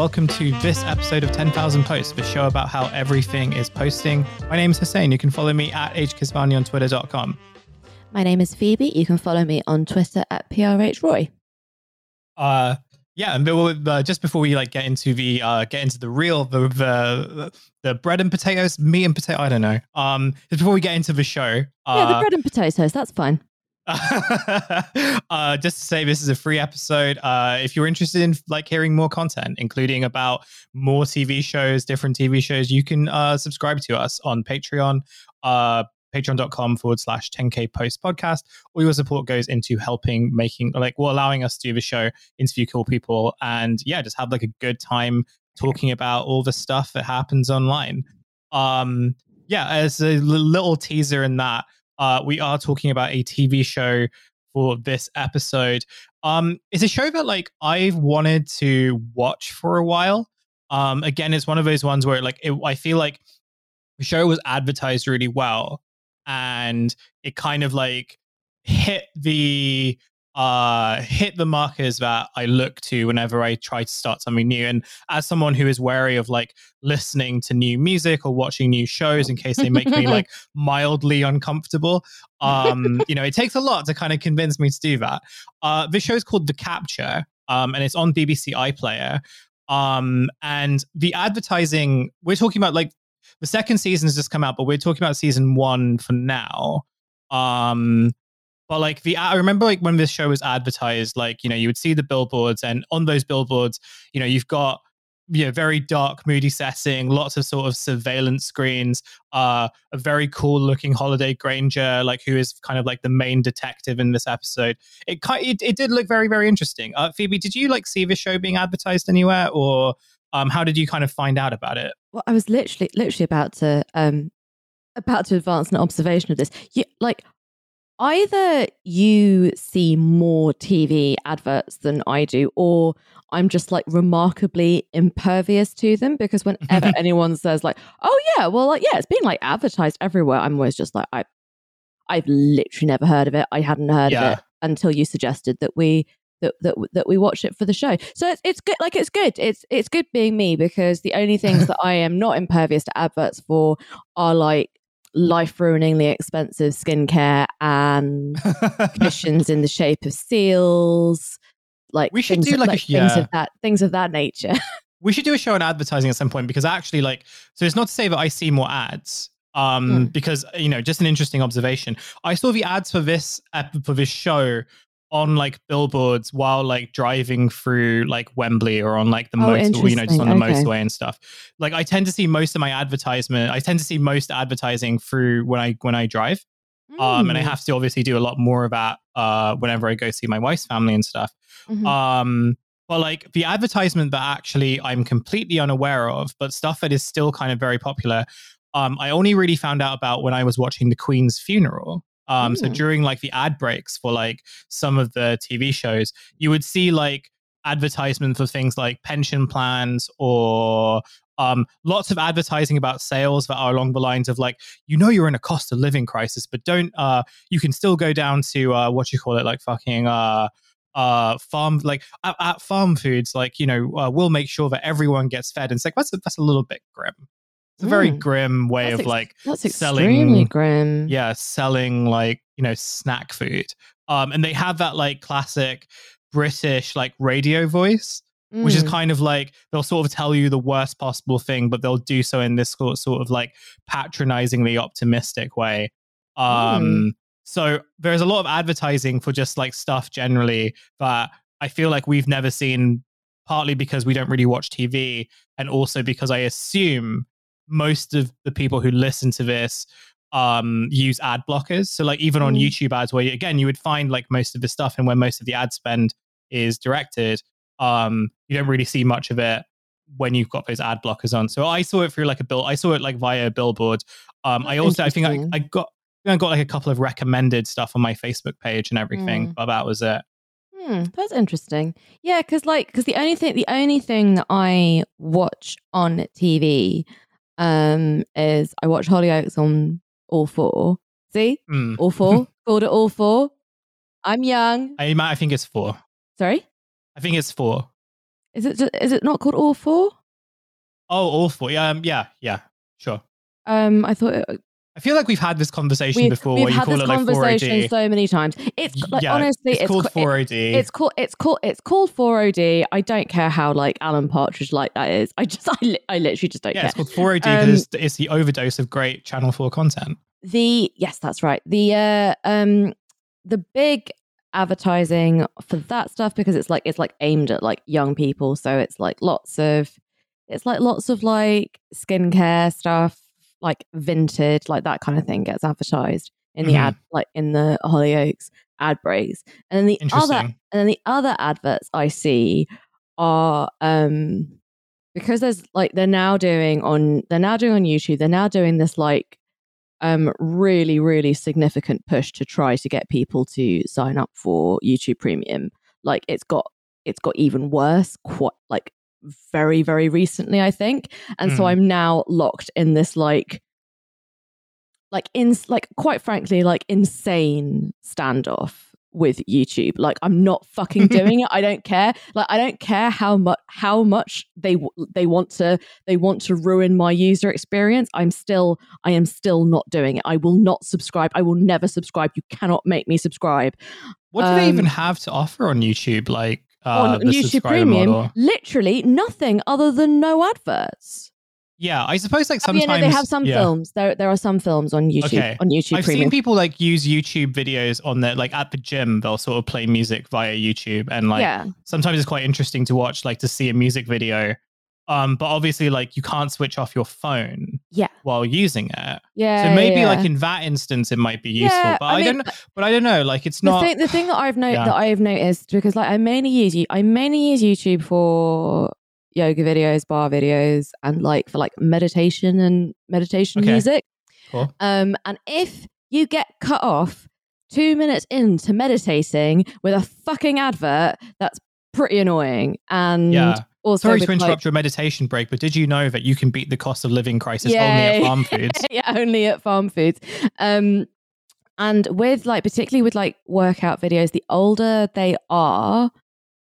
welcome to this episode of 10,000 Posts, the show about how everything is posting. My name is Hussein. You can follow me at hkesvani on twitter.com. My name is Phoebe. You can follow me on Twitter at prhroy. Uh, yeah, and uh, just before we like get into the uh, get into the real the, the the bread and potatoes, meat and potato, I don't know. Um, just before we get into the show, uh, yeah, the bread and potatoes, that's fine. uh, just to say, this is a free episode. Uh, if you're interested in like hearing more content, including about more TV shows, different TV shows, you can uh, subscribe to us on Patreon. Uh, patreon.com forward slash 10k post podcast all your support goes into helping making like well allowing us to do the show interview cool people and yeah just have like a good time talking about all the stuff that happens online um yeah as a little teaser in that uh, we are talking about a TV show for this episode. Um, it's a show that like I've wanted to watch for a while. Um, again, it's one of those ones where like it, I feel like the show was advertised really well, and it kind of like hit the uh, hit the markers that I look to whenever I try to start something new. And as someone who is wary of like listening to new music or watching new shows in case they make me like mildly uncomfortable, um, you know, it takes a lot to kind of convince me to do that. Uh, this show is called The Capture, um, and it's on BBC iPlayer. Um, and the advertising, we're talking about like the second season has just come out, but we're talking about season one for now. Um, but like the, I remember like when this show was advertised, like, you know, you would see the billboards and on those billboards, you know, you've got, you know, very dark, moody setting, lots of sort of surveillance screens, uh, a very cool looking Holliday Grainger, like who is kind of like the main detective in this episode. It it, it did look very, very interesting. Uh, Phoebe, did you like see this show being advertised anywhere or um, how did you kind of find out about it? Well, I was literally, literally about to, um, about to advance an observation of this. You, like either you see more TV adverts than I do, or I'm just like remarkably impervious to them because whenever anyone says like, "Oh yeah, well like yeah, it's being like advertised everywhere," I'm always just like, I, I've literally never heard of it. I hadn't heard yeah. of it until you suggested that we that that that we watch it for the show. So it's it's good. Like it's good. It's it's good being me because the only things that I am not impervious to adverts for are like life ruiningly expensive skincare and cushions in the shape of seals like we should do like, like a, yeah. things of that things of that nature we should do a show on advertising at some point because actually like so it's not to say that i see more ads um mm. because you know just an interesting observation i saw the ads for this for this show on like billboards while like driving through like Wembley or on like the oh, motorway, you know, just on the okay. motorway and stuff. Like I tend to see most of my advertisement, I tend to see most advertising through when I when I drive. Mm. Um, and I hmm. have to obviously do a lot more of that uh whenever I go see my wife's family and stuff. Mm-hmm. Um but like the advertisement that actually I'm completely unaware of, but stuff that is still kind of very popular. Um, I only really found out about when I was watching the Queen's funeral. Um, so during like the ad breaks for like some of the TV shows, you would see like advertisements for things like pension plans or um, lots of advertising about sales that are along the lines of like, you know, you're in a cost of living crisis, but don't, uh, you can still go down to, uh, what you call it, like fucking, uh, uh farm like at, at farm foods like you know uh, we'll make sure that everyone gets fed. And it's like that's a, that's a little bit grim it's a very mm. grim way that's of like ex- that's selling grim. Yeah, selling like, you know, snack food. Um and they have that like classic British like radio voice, mm. which is mm. kind of like they'll sort of tell you the worst possible thing, but they'll do so in this sort sort of like patronizingly optimistic way. Um mm. so there's a lot of advertising for just like stuff generally that I feel like we've never seen partly because we don't really watch TV and also because I assume most of the people who listen to this um use ad blockers so like even on mm. youtube ads where again you would find like most of the stuff and where most of the ad spend is directed um you don't really see much of it when you've got those ad blockers on so i saw it through like a bill i saw it like via a billboard um i also i think I, I got I got like a couple of recommended stuff on my Facebook page and everything, mm. but that was it. Hmm, that's interesting. Yeah, because like, because the only thing, the only thing that I watch on TV um, is I watch Hollyoaks on all four. See? Mm. All four? Called it all four. I'm young. I, I think it's four. Sorry? I think it's four. Is it ju- is it not called All Four? Oh, all four. Yeah, um, yeah, yeah. Sure. Um, I thought it, I feel like we've had this conversation we've, before we've had call this it like conversation 4OD. so many times. It's like yeah, honestly, it's, it's, called ca- it- 4OD. it's called it's called it's called 4OD. I don't care how like Alan Partridge like that is. I just I, li- I literally just don't yeah, care. it's called 4OD Um, because it's the overdose of great Channel 4 content. the yes that's right the uh um the big advertising for that stuff because it's like it's like aimed at like young people so it's like lots of it's like lots of like skincare stuff like vintage like that kind of thing gets advertised in the Mhm. ad like in the Hollyoaks ad breaks. And then the other and then the other adverts I see are um because there's like they're now doing on they're now doing on YouTube they're now doing this like um really really significant push to try to get people to sign up for YouTube Premium. Like it's got it's got even worse quite like very very recently I think. And so Mm. I'm now locked in this like like in like quite frankly like insane standoff with YouTube. Like I'm not fucking doing it. I don't care. Like I don't care how much how much they they want to they want to ruin my user experience. I'm still I am still not doing it. I will not subscribe. I will never subscribe. You cannot make me subscribe. What do they even um, have to offer on YouTube? Like uh, on YouTube Premium model? literally nothing other than no adverts Yeah, I suppose like I mean, sometimes no, they have some yeah. films there there are some films on YouTube Okay. on YouTube I've Premium seen people like use YouTube videos on their like at the gym. They'll sort of play music via YouTube, and like yeah sometimes it's quite interesting to watch, like to see a music video. Um, but obviously, like you can't switch off your phone yeah while using it. yeah So maybe yeah. like in that instance, it might be useful. Yeah, but I I, mean, don't. But I don't know. Like it's the not. thing the thing that I've noticed Yeah. that I've noticed because like I mainly use you I mainly use YouTube for yoga videos, bar videos, and like for like meditation and meditation Okay. music. Cool. Um, and if you get cut off two minutes into meditating with a fucking advert, that's pretty annoying. And Yeah. Also Sorry to interrupt like, your meditation break, but did you know that you can beat the cost of living crisis only at farm foods? yeah, only at farm foods. Um, and with like, particularly with like workout videos, the older they are,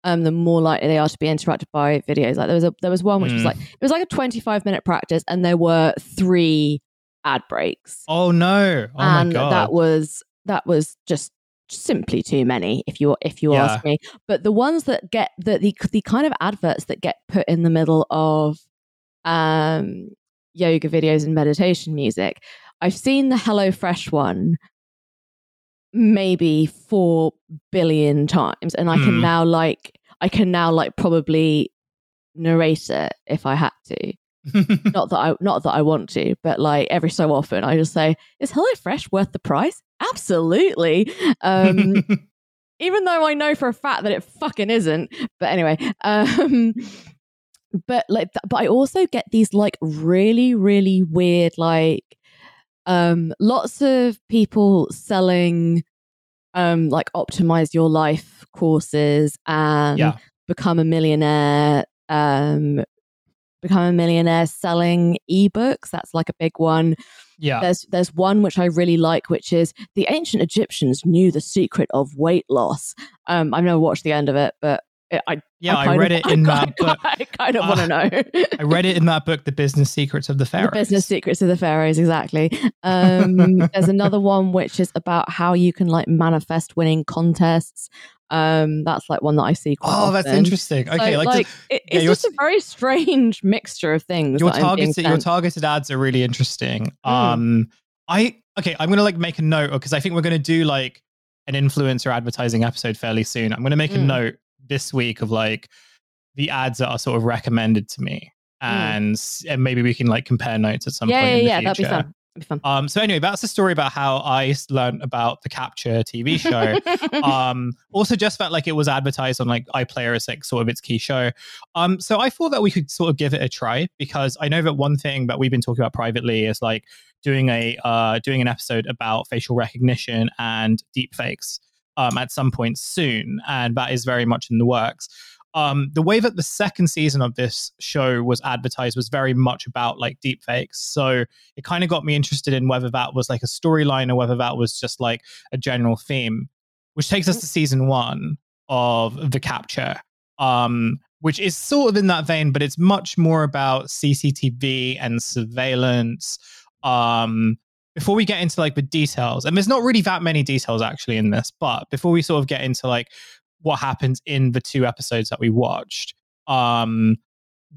um, the more likely they are to be interrupted by videos. Like there was a there was one which was Mm. like it was like a twenty five minute practice, and there were three ad breaks, Oh no! Oh and my god! that was that was just simply too many if you if you Yeah. ask me but the ones that get the, the the kind of adverts that get put in the middle of um yoga videos and meditation music i've seen the HelloFresh one maybe 4 billion times and i can Hmm. now like i can now like probably narrate it if i had to not that I not that I want to, but like every so often I just say, "Is HelloFresh worth the price?" Absolutely. Um, even though I know for a fact that it fucking isn't. But anyway, um, but like, but I also get these like really, really weird like, um, lots of people selling, um, like optimize your life courses and yeah. become a millionaire um become a millionaire selling ebooks. That's like a big one. Yeah. there's there's one which i really like which is the ancient egyptians knew the secret of weight loss. Um i've never watched the end of it but i Yeah, I kind read of- it in I, that book. I kind of Uh, want to know I read it in that book, The Business Secrets of the Pharaohs. the business secrets of the pharaohs exactly um there's another one which is about how you can like manifest winning contests um that's like one that i see quite Oh, that's interesting. Okay, So, like, like, it, yeah, it's just a very strange mixture of things. your that I'm being targeted your targeted ads are really interesting. Mm. Um, I okay, I'm gonna like make a note because I think we're gonna do like an influencer advertising episode fairly soon. I'm gonna make a Mm. note this week of like the ads that are sort of recommended to me, and, s- and maybe we can like compare notes at some Mm. yeah, point. yeah, in the yeah. That'd be fun. Be fun. Um, so anyway, that's the story about how I learned about the Capture TV show. um also just felt like it was advertised on like iplayer as like sort of its key show um so i thought that we could sort of give it a try because i know that one thing that we've been talking about privately is like doing a uh doing an episode about facial recognition and deep fakes um at some point soon and that is very much in the works um, the way that the second season of this show was advertised was very much about like deepfakes. So it kind of got me interested in whether that was like a storyline or whether that was just like a general theme which takes us to season one of the capture. Um, which is sort of in that vein, but it's much more about CCTV and surveillance. Um, before we get into like the details, and there's not really that many details actually in this, but before we sort of get into like what happens in the two episodes that we watched, um,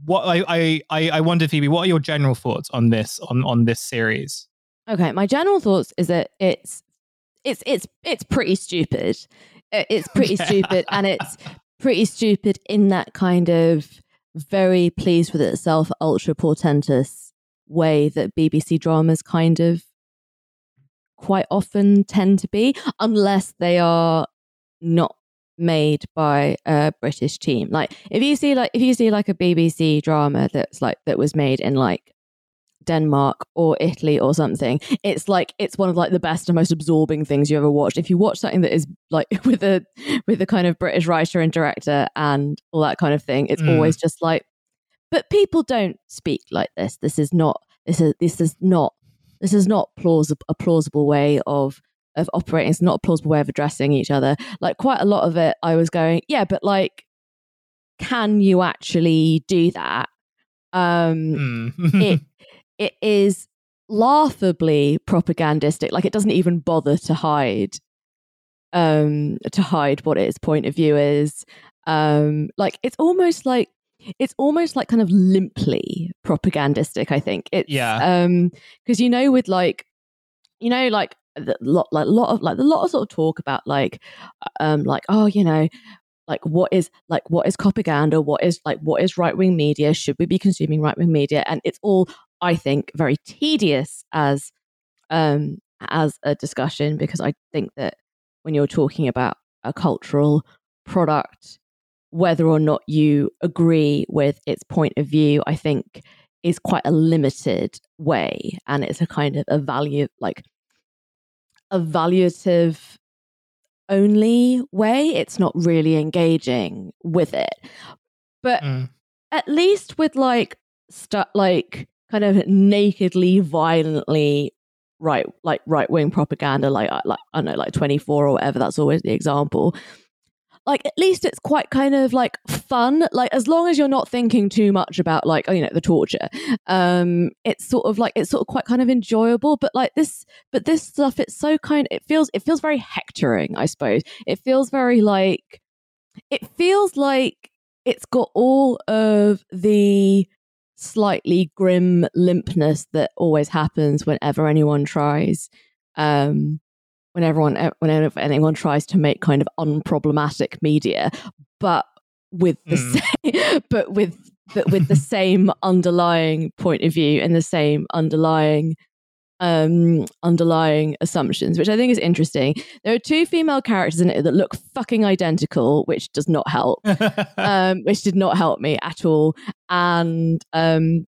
what I I I wonder, Phoebe, what are your general thoughts on this on on this series? Okay, my general thoughts is that it's it's it's it's pretty stupid. It's pretty yeah. stupid, and it's pretty stupid in that kind of very pleased with itself, ultra portentous way that BBC dramas kind of quite often tend to be, unless they are not made by a British team. Like if you see like if you see like a BBC drama that's like that was made in like Denmark or Italy or something, it's like it's one of like the best and most absorbing things you ever watched. If you watch something that is like with a with a kind of British writer and director and all that kind of thing, it's mm. always just like but people don't speak like this. This is not this is this is not this is not plausible a plausible way of of operating. It's not a plausible way of addressing each other. Like quite a lot of it, I was going, yeah, but like, can you actually do that? Um, mm. it it is laughably propagandistic. Like it doesn't even bother to hide um to hide what its point of view is. Um, like it's almost like it's almost like kind of limply propagandistic. I think it's yeah. Um, because you know with like you know like the lot like a lot of like a lot of sort of talk about like um like oh you know like what is like what is propaganda what is like what is right wing media should we be consuming right wing media and it's all i think very tedious as um as a discussion because i think that when you're talking about a cultural product whether or not you agree with its point of view i think is quite a limited way and it's a kind of a value like evaluative only way. It's not really engaging with it. But mm. at least with like stuff like kind of nakedly, violently right like right wing propaganda, like like I don't know, like twenty four or whatever. That's always the example like at least it's quite kind of like fun. Like as long as you're not thinking too much about like you know the torture um it's sort of like it's sort of quite kind of enjoyable. But like this but this stuff it's so kind it feels it feels very hectoring i suppose. It feels very like it feels like it's got all of the slightly grim limpness that always happens whenever anyone tries um when everyone whenever anyone tries to make kind of unproblematic media, but with the mm. same, but with but with the same underlying point of view and the same underlying um underlying assumptions which i think is interesting there are two female characters in it that look fucking identical which does not help um which did not help me at all and um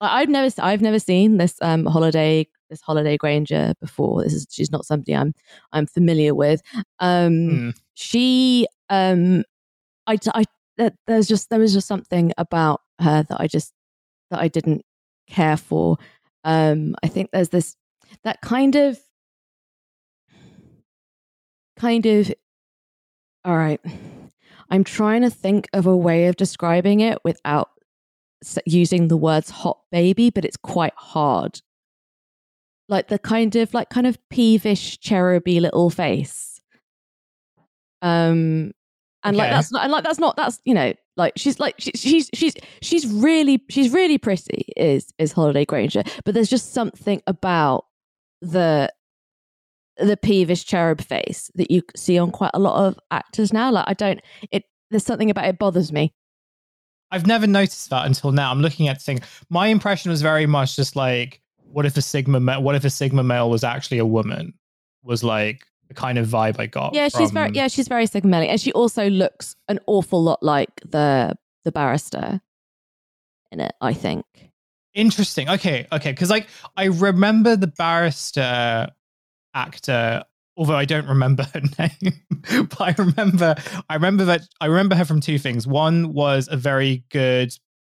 I've never I've never seen this um holiday this Holliday Grainger before. This is she's not somebody I'm I'm familiar with. Um, mm. She um, I I there's just there was just something about her that I just that I didn't care for. Um, I think there's this that kind of kind of all right. I'm trying to think of a way of describing it without using the words hot baby, but it's quite hard like the kind of like kind of peevish cheruby little face. Um and okay. like that's not and like that's not that's you know like she's like she, she's she's she's really she's really pretty is is Holliday Grainger but there's just something about the the peevish cherub face that you see on quite a lot of actors now. Like I don't it there's something about it bothers me. I've never noticed that until now. I'm looking at the thing. My impression was very much just like what if a sigma ma- what if a sigma male was actually a woman was like the kind of vibe i got yeah she's very yeah she's very sigma male and she also looks an awful lot like the the barrister in it i think interesting okay okay because like i remember the barrister actor although I don't remember her name, but I remember I remember that I remember her from two things. One was a very good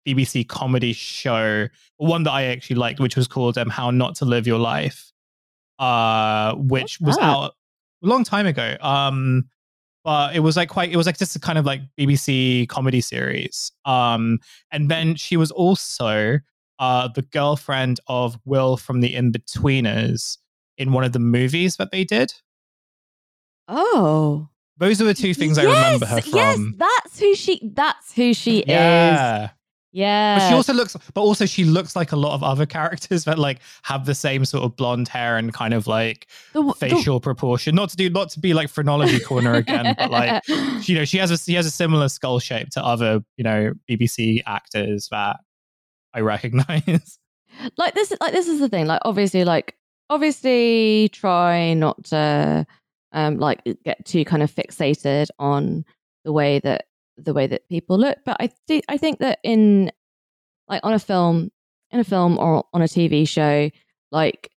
BBC comedy show, one that I actually liked, which was called um, "How Not to Live Your Life," uh, which was out a long time ago. Um, but it was like quite it was like just a kind of like BBC comedy series. Um, and then she was also uh the girlfriend of Will from the Inbetweeners in one of the movies that they did. Oh. Those are the two things I remember her from. Yes, that's who she that's who she is. Yeah. But she also looks, but also she looks like a lot of other characters that like have the same sort of blonde hair and kind of like The- the- facial proportion. Not to do, not to be like phrenology corner again, but like you know, she has a she has a similar skull shape to other you know BBC actors that I recognize. like this like this is the thing like obviously like obviously try not to um like get too kind of fixated on the way that the way that people look but i think i think that in like on a film in a film or on a tv show like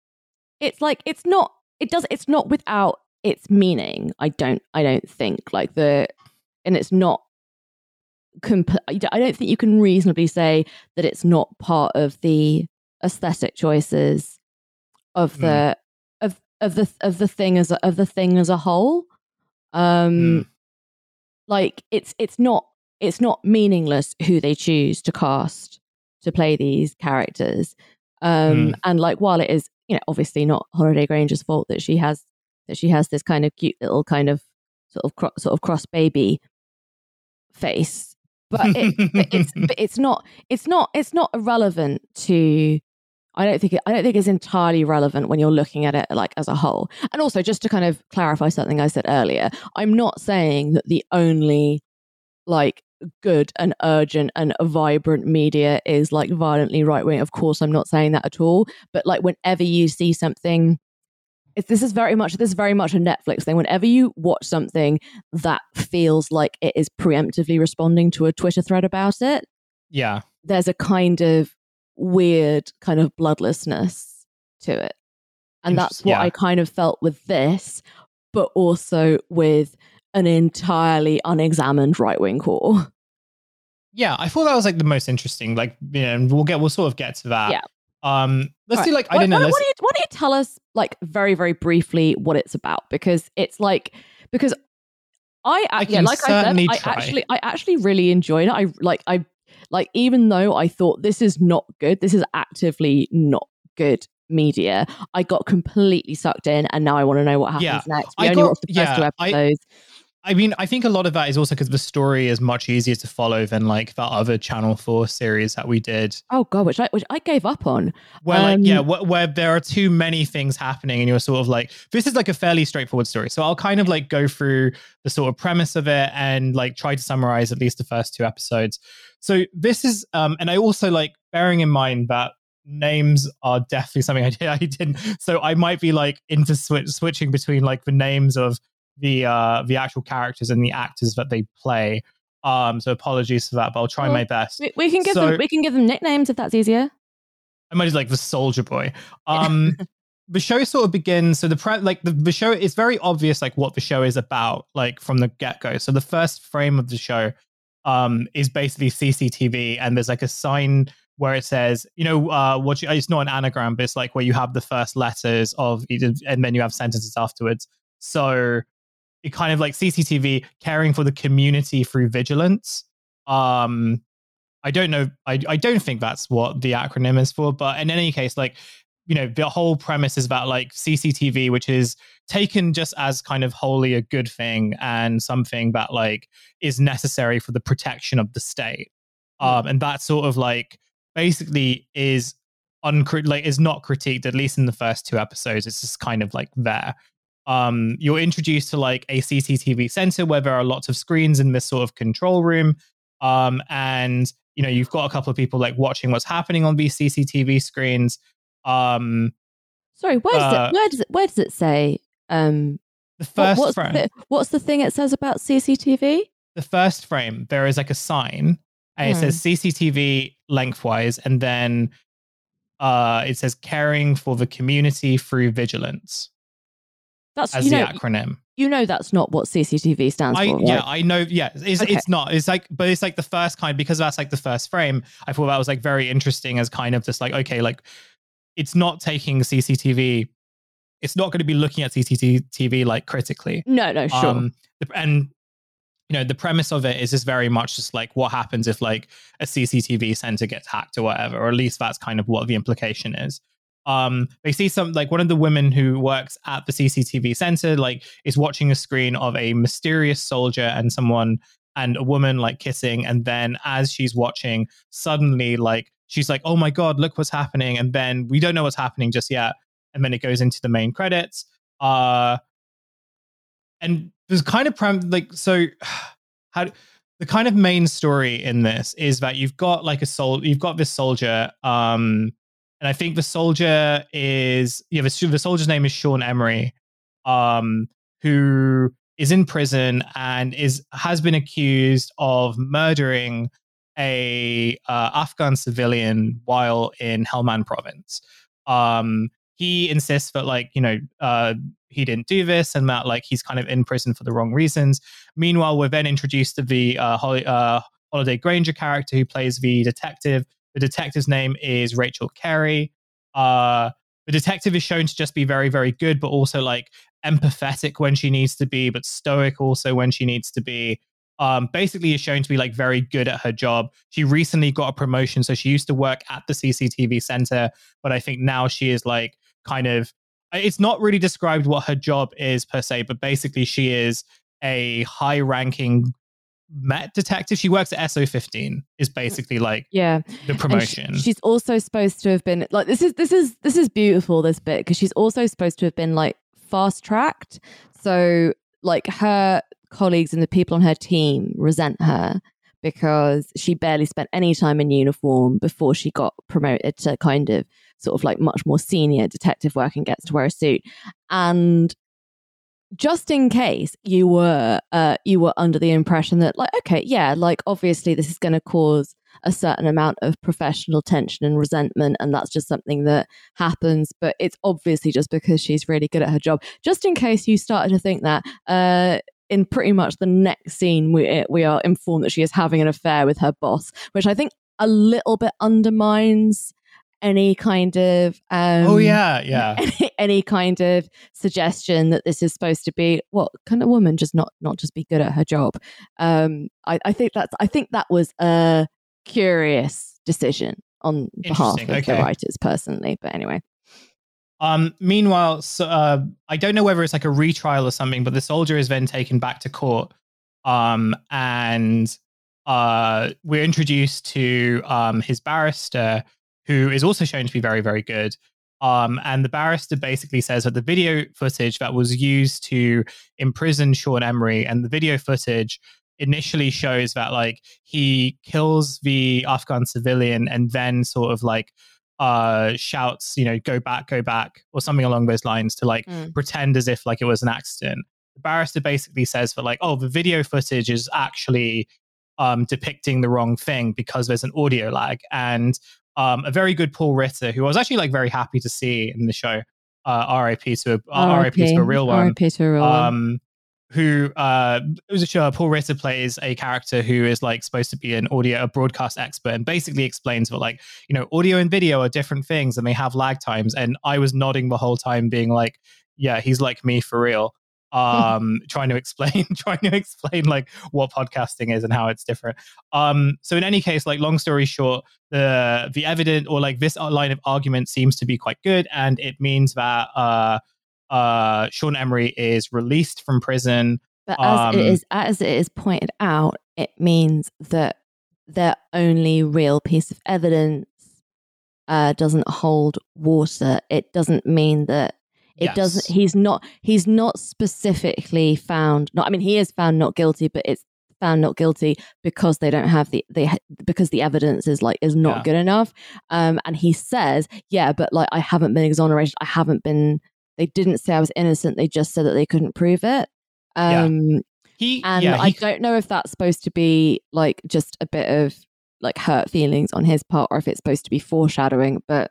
it's like it's not it does it's not without its meaning i don't i don't think. Like the and it's not comp- i don't think you can reasonably say that it's not part of the aesthetic choices of the of of the of the thing as a, of the thing as a whole. Um Hmm. Like it's it's not it's not meaningless who they choose to cast to play these characters um Hmm. and like while it is you know obviously not Holliday Grainger's fault that she has that she has this kind of cute little kind of sort of cro- sort of cross baby face but, it, but it's but it's not it's not it's not irrelevant to I don't think it, I don't think it's entirely relevant when you're looking at it like as a whole. And also just to kind of clarify something I said earlier, I'm not saying that the only like good and urgent and vibrant media is like violently right wing. Of course, I'm not saying that at all. But like whenever you see something this is very much this is very much a Netflix thing. Whenever you watch something that feels like it is preemptively responding to a Twitter thread about it, yeah, there's a kind of weird kind of bloodlessness to it. And that's what yeah. I kind of felt with this, but also with an entirely unexamined right wing core. yeah. I thought that was like the most interesting. Like, you know, and we'll get we'll sort of get to that. Yeah. Um, let's All do right. like I don't know. Why, don't you, why don't you tell us like very very briefly what it's about because it's like because I, I yeah like I said certainly I actually I actually really enjoyed it. I like I like even though I thought this is not good, this is actively not good media. I got completely sucked in, and now I want to know what happens Yeah. next. We I only got- watched the first yeah, I- episodes. I mean, I think a lot of that is also because the story is much easier to follow than like that other Channel Four series that we did, oh god, which I which I gave up on. where like yeah, Um, where, where there are too many things happening, and you're sort of like, this is like a fairly straightforward story. So I'll kind of like go through the sort of premise of it and like try to summarize at least the first two episodes. So this is, um, and I also like bearing in mind that names are definitely something I did. I didn't. So I might be like into switch, switching between like the names of the uh the actual characters and the actors that they play. Um, so apologies for that, but I'll try Well, my best. We, we can give So- them we can give them nicknames if that's easier. I might just like the Soldier Boy. Um, the show sort of begins. So the pre- like the, the show is very obvious, like what the show is about, like from the get go. So the first frame of the show, um, is basically CCTV, and there's like a sign where it says, you know, uh, what you, it's not an anagram, but it's like where you have the first letters of, and then you have sentences afterwards. So it kind of like CCTV caring for the community through vigilance. Um, I don't know. I, I don't think that's what the acronym is for, but in any case, like, you know, the whole premise is about like CCTV, which is taken just as kind of wholly a good thing and something that like is necessary for the protection of the state. Um, and that sort of like basically is uncrit like is not critiqued, at least in the first two episodes. It's just kind of like there. Um, you're introduced to like a CCTV center where there are lots of screens in this sort of control room. Um, and you know, you've got a couple of people like watching what's happening on these CCTV screens. Um, Sorry, where does Uh, it where does it where does it say um the what- first what's, frame, the, what's the thing it says about CCTV? the first frame, there is like a sign, and it Hmm. says CCTV lengthwise, and then uh, it says caring for the community through vigilance That's as you the know acronym. you know that's not what CCTV stands I for. yeah. I know. Yeah, it's Okay. it's not. It's like, but it's like the first kind because that's like the first frame. I thought that was like very interesting as kind of just like okay, like it's not taking CCTV. It's not going to be looking at CCTV like critically. No, no, sure. Um, and you know the premise of it is just very much just like what happens if like a cctv center gets hacked or whatever or at least that's kind of what the implication is um they see some like one of the women who works at the cctv center like is watching a screen of a mysterious soldier and someone and a woman like kissing and then as she's watching suddenly like she's like oh my god look what's happening. And then we don't know what's happening just yet. And then it goes into the main credits. Uh and there's kind of prim- like so how the kind of main story in this is that you've got like a soul you've got this soldier um and i think the soldier is yeah the, the soldier's name is sean emery um who is in prison and is has been accused of murdering a uh, afghan civilian while in helmand province um he insists that like you know uh, he didn't do this and that like he's kind of in prison for the wrong reasons. Meanwhile, we're then introduced to the uh, uh, Holliday Grainger character who plays the detective. The detective's name is Rachel Carey. Uh, the detective is shown to just be very, very good, but also like empathetic when she needs to be, but stoic also when she needs to be um, basically is shown to be like very good at her job. She recently got a promotion, so she used to work at the CCTV center, but I think now she is like kind of it's not really described what her job is per se, but basically she is a high ranking Met detective. She works at SO15. Is basically like yeah the promotion. She, she's also supposed to have been like this is this is this is beautiful this bit because she's also supposed to have been like fast tracked. So like her colleagues and the people on her team resent her because she barely spent any time in uniform before she got promoted to kind of sort of like much more senior detective work and gets to wear a suit. And just in case you were uh, you were under the impression that like okay yeah like obviously this is going to cause a certain amount of professional tension and resentment and that's just something that happens but it's obviously just because she's really good at her job just in case you started to think that uh, in pretty much the next scene we we are informed that she is having an affair with her boss which i think a little bit undermines any kind of um, oh yeah yeah. any, any, kind of suggestion that this is supposed to be what can a woman just not not just be good at her job? Um i, I think that's i think that was a curious decision on behalf of okay. the writers personally but anyway um meanwhile so uh, i don't know whether it's like a retrial or something but the soldier is then taken back to court um and uh we're introduced to um his barrister who is also shown to be very, very good. Um, and the barrister basically says that the video footage that was used to imprison Sean Emery and the video footage initially shows that like he kills the Afghan civilian and then sort of like uh shouts, you know, go back, go back, or something along those lines to like mm. pretend as if like it was an accident. The barrister basically says that like, oh, the video footage is actually um, depicting the wrong thing because there's an audio lag. And um, a very good Paul Ritter, who I was actually like very happy to see in the show. Uh, RIP to a uh, RIP to a real one. RIP to a real um, one. Who uh, it was a show. Paul Ritter plays a character who is like supposed to be an audio, a broadcast expert, and basically explains what like you know, audio and video are different things, and they have lag times. And I was nodding the whole time, being like, "Yeah, he's like me for real." um trying to explain trying to explain like what podcasting is and how it's different um so in any case like long story short the the evidence or like this line of argument seems to be quite good and it means that uh uh sean emery is released from prison but as um, it is as it is pointed out it means that their only real piece of evidence uh, doesn't hold water it doesn't mean that it yes. doesn't. He's not. He's not specifically found. Not. I mean, he is found not guilty, but it's found not guilty because they don't have the they because the evidence is like is not yeah. good enough. Um, and he says, yeah, but like I haven't been exonerated. I haven't been. They didn't say I was innocent. They just said that they couldn't prove it. Um, yeah. He, and yeah, he, I don't know if that's supposed to be like just a bit of like hurt feelings on his part or if it's supposed to be foreshadowing, but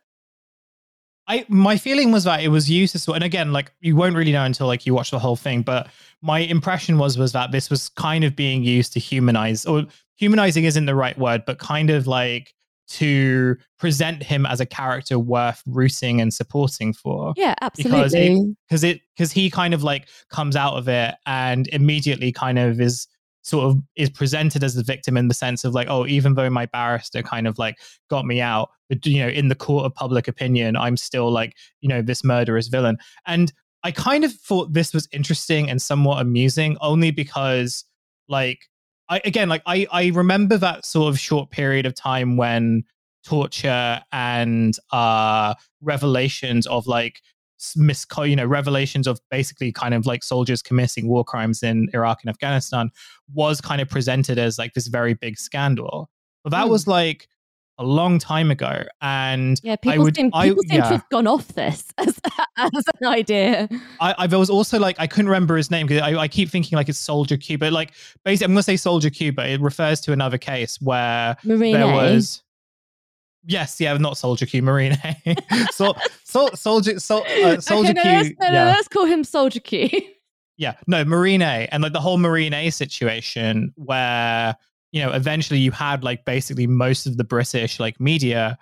I my feeling was that it was used as and again, like you won't really know until like you watch the whole thing, but my impression was was that this was kind of being used to humanize or humanizing isn't the right word, but kind of like to present him as a character worth rooting and supporting for. Yeah, absolutely. Because it because he kind of like comes out of it and immediately kind of is sort of is presented as the victim in the sense of like, oh, even though my barrister kind of like got me out, but you know, in the court of public opinion, I'm still like, you know, this murderous villain. And I kind of thought this was interesting and somewhat amusing only because like I again like I I remember that sort of short period of time when torture and uh revelations of like mis you know revelations of basically kind of like soldiers committing war crimes in Iraq and Afghanistan was kind of presented as like this very big scandal. But that mm. was like a long time ago, and yeah, people would, seem, people I, seem yeah. to have gone off this as, as an idea. I, I was also like I couldn't remember his name because I, I, keep thinking like it's Soldier Q, but like basically I'm gonna say Soldier Q, but it refers to another case where Marine there was Yes, yeah, not Soldier Q, Marine. so, so, Soldier, so, uh, Soldier okay, no, Q. Let's, no, yeah. no, let's call him Soldier Q. yeah, no, Marine A, and like the whole Marine A situation where you know eventually you had like basically most of the British like media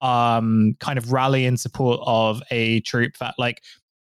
um kind of rally in support of a troop that like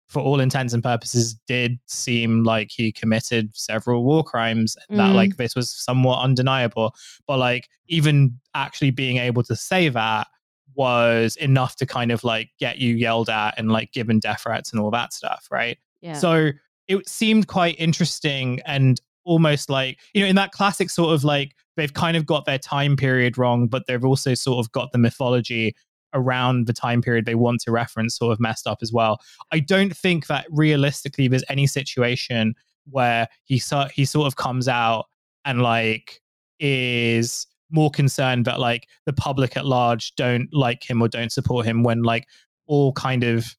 for all intents and purposes did seem like he committed several war crimes mm. that like this was somewhat undeniable but like even actually being able to say that was enough to kind of like get you yelled at and like given death threats and all that stuff right yeah. so it seemed quite interesting and almost like you know in that classic sort of like they've kind of got their time period wrong but they've also sort of got the mythology around the time period they want to reference sort of messed up as well. I don't think that realistically there's any situation where he so, he sort of comes out and like is more concerned that like the public at large don't like him or don't support him when like all kind of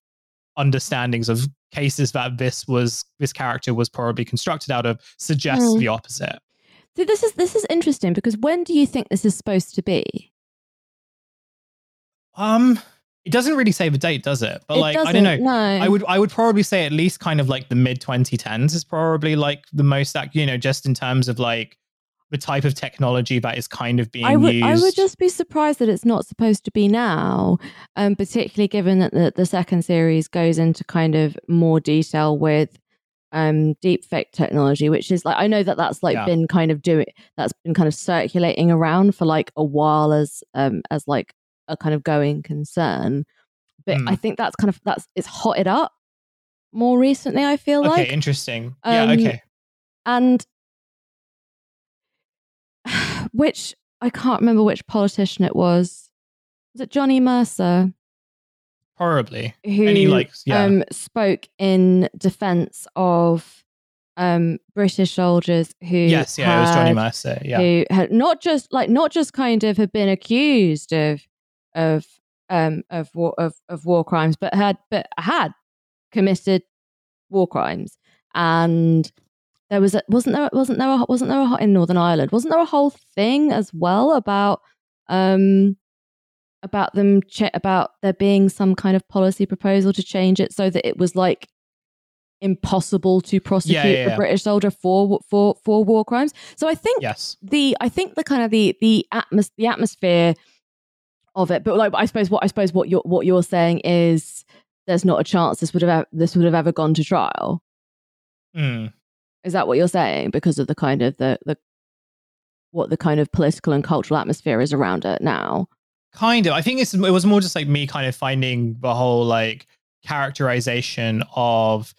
understandings of cases that this was this character was probably constructed out of suggests mm. the opposite. So this is this is interesting because when do you think this is supposed to be? Um, it doesn't really say the date, does it? But it like, I don't know. No. I would, I would probably say at least kind of like the mid 2010s is probably like the most, you know, just in terms of like the type of technology that is kind of being I would, used. I would just be surprised that it's not supposed to be now, um, particularly given that the, the second series goes into kind of more detail with um deep fake technology which is like i know that that's like yeah. been kind of doing that's been kind of circulating around for like a while as um as like a kind of going concern. But mm. I think that's kind of that's it's hotted up more recently. I feel okay, like interesting. Um, yeah, okay. And which I can't remember which politician it was. Was it Johnny Mercer? Horribly. Who Any like yeah. um, spoke in defense of um, British soldiers who yes, yeah, had, it was Johnny Mercer, yeah, who had not just like not just kind of had been accused of of um of war of, of war crimes, but had but had committed war crimes, and there was a, wasn't there wasn't there a, wasn't there a, in Northern Ireland wasn't there a whole thing as well about um about them ch- about there being some kind of policy proposal to change it so that it was like impossible to prosecute yeah, yeah, yeah. a British soldier for for for war crimes. So I think yes. the I think the kind of the the atmos- the atmosphere of it. But like, I suppose what I suppose what you're what you're saying is there's not a chance this would have this would have ever gone to trial. Mm. Is that what you're saying? Because of the kind of the the what the kind of political and cultural atmosphere is around it now. Kind of. I think it's it was more just like me kind of finding the whole like characterization of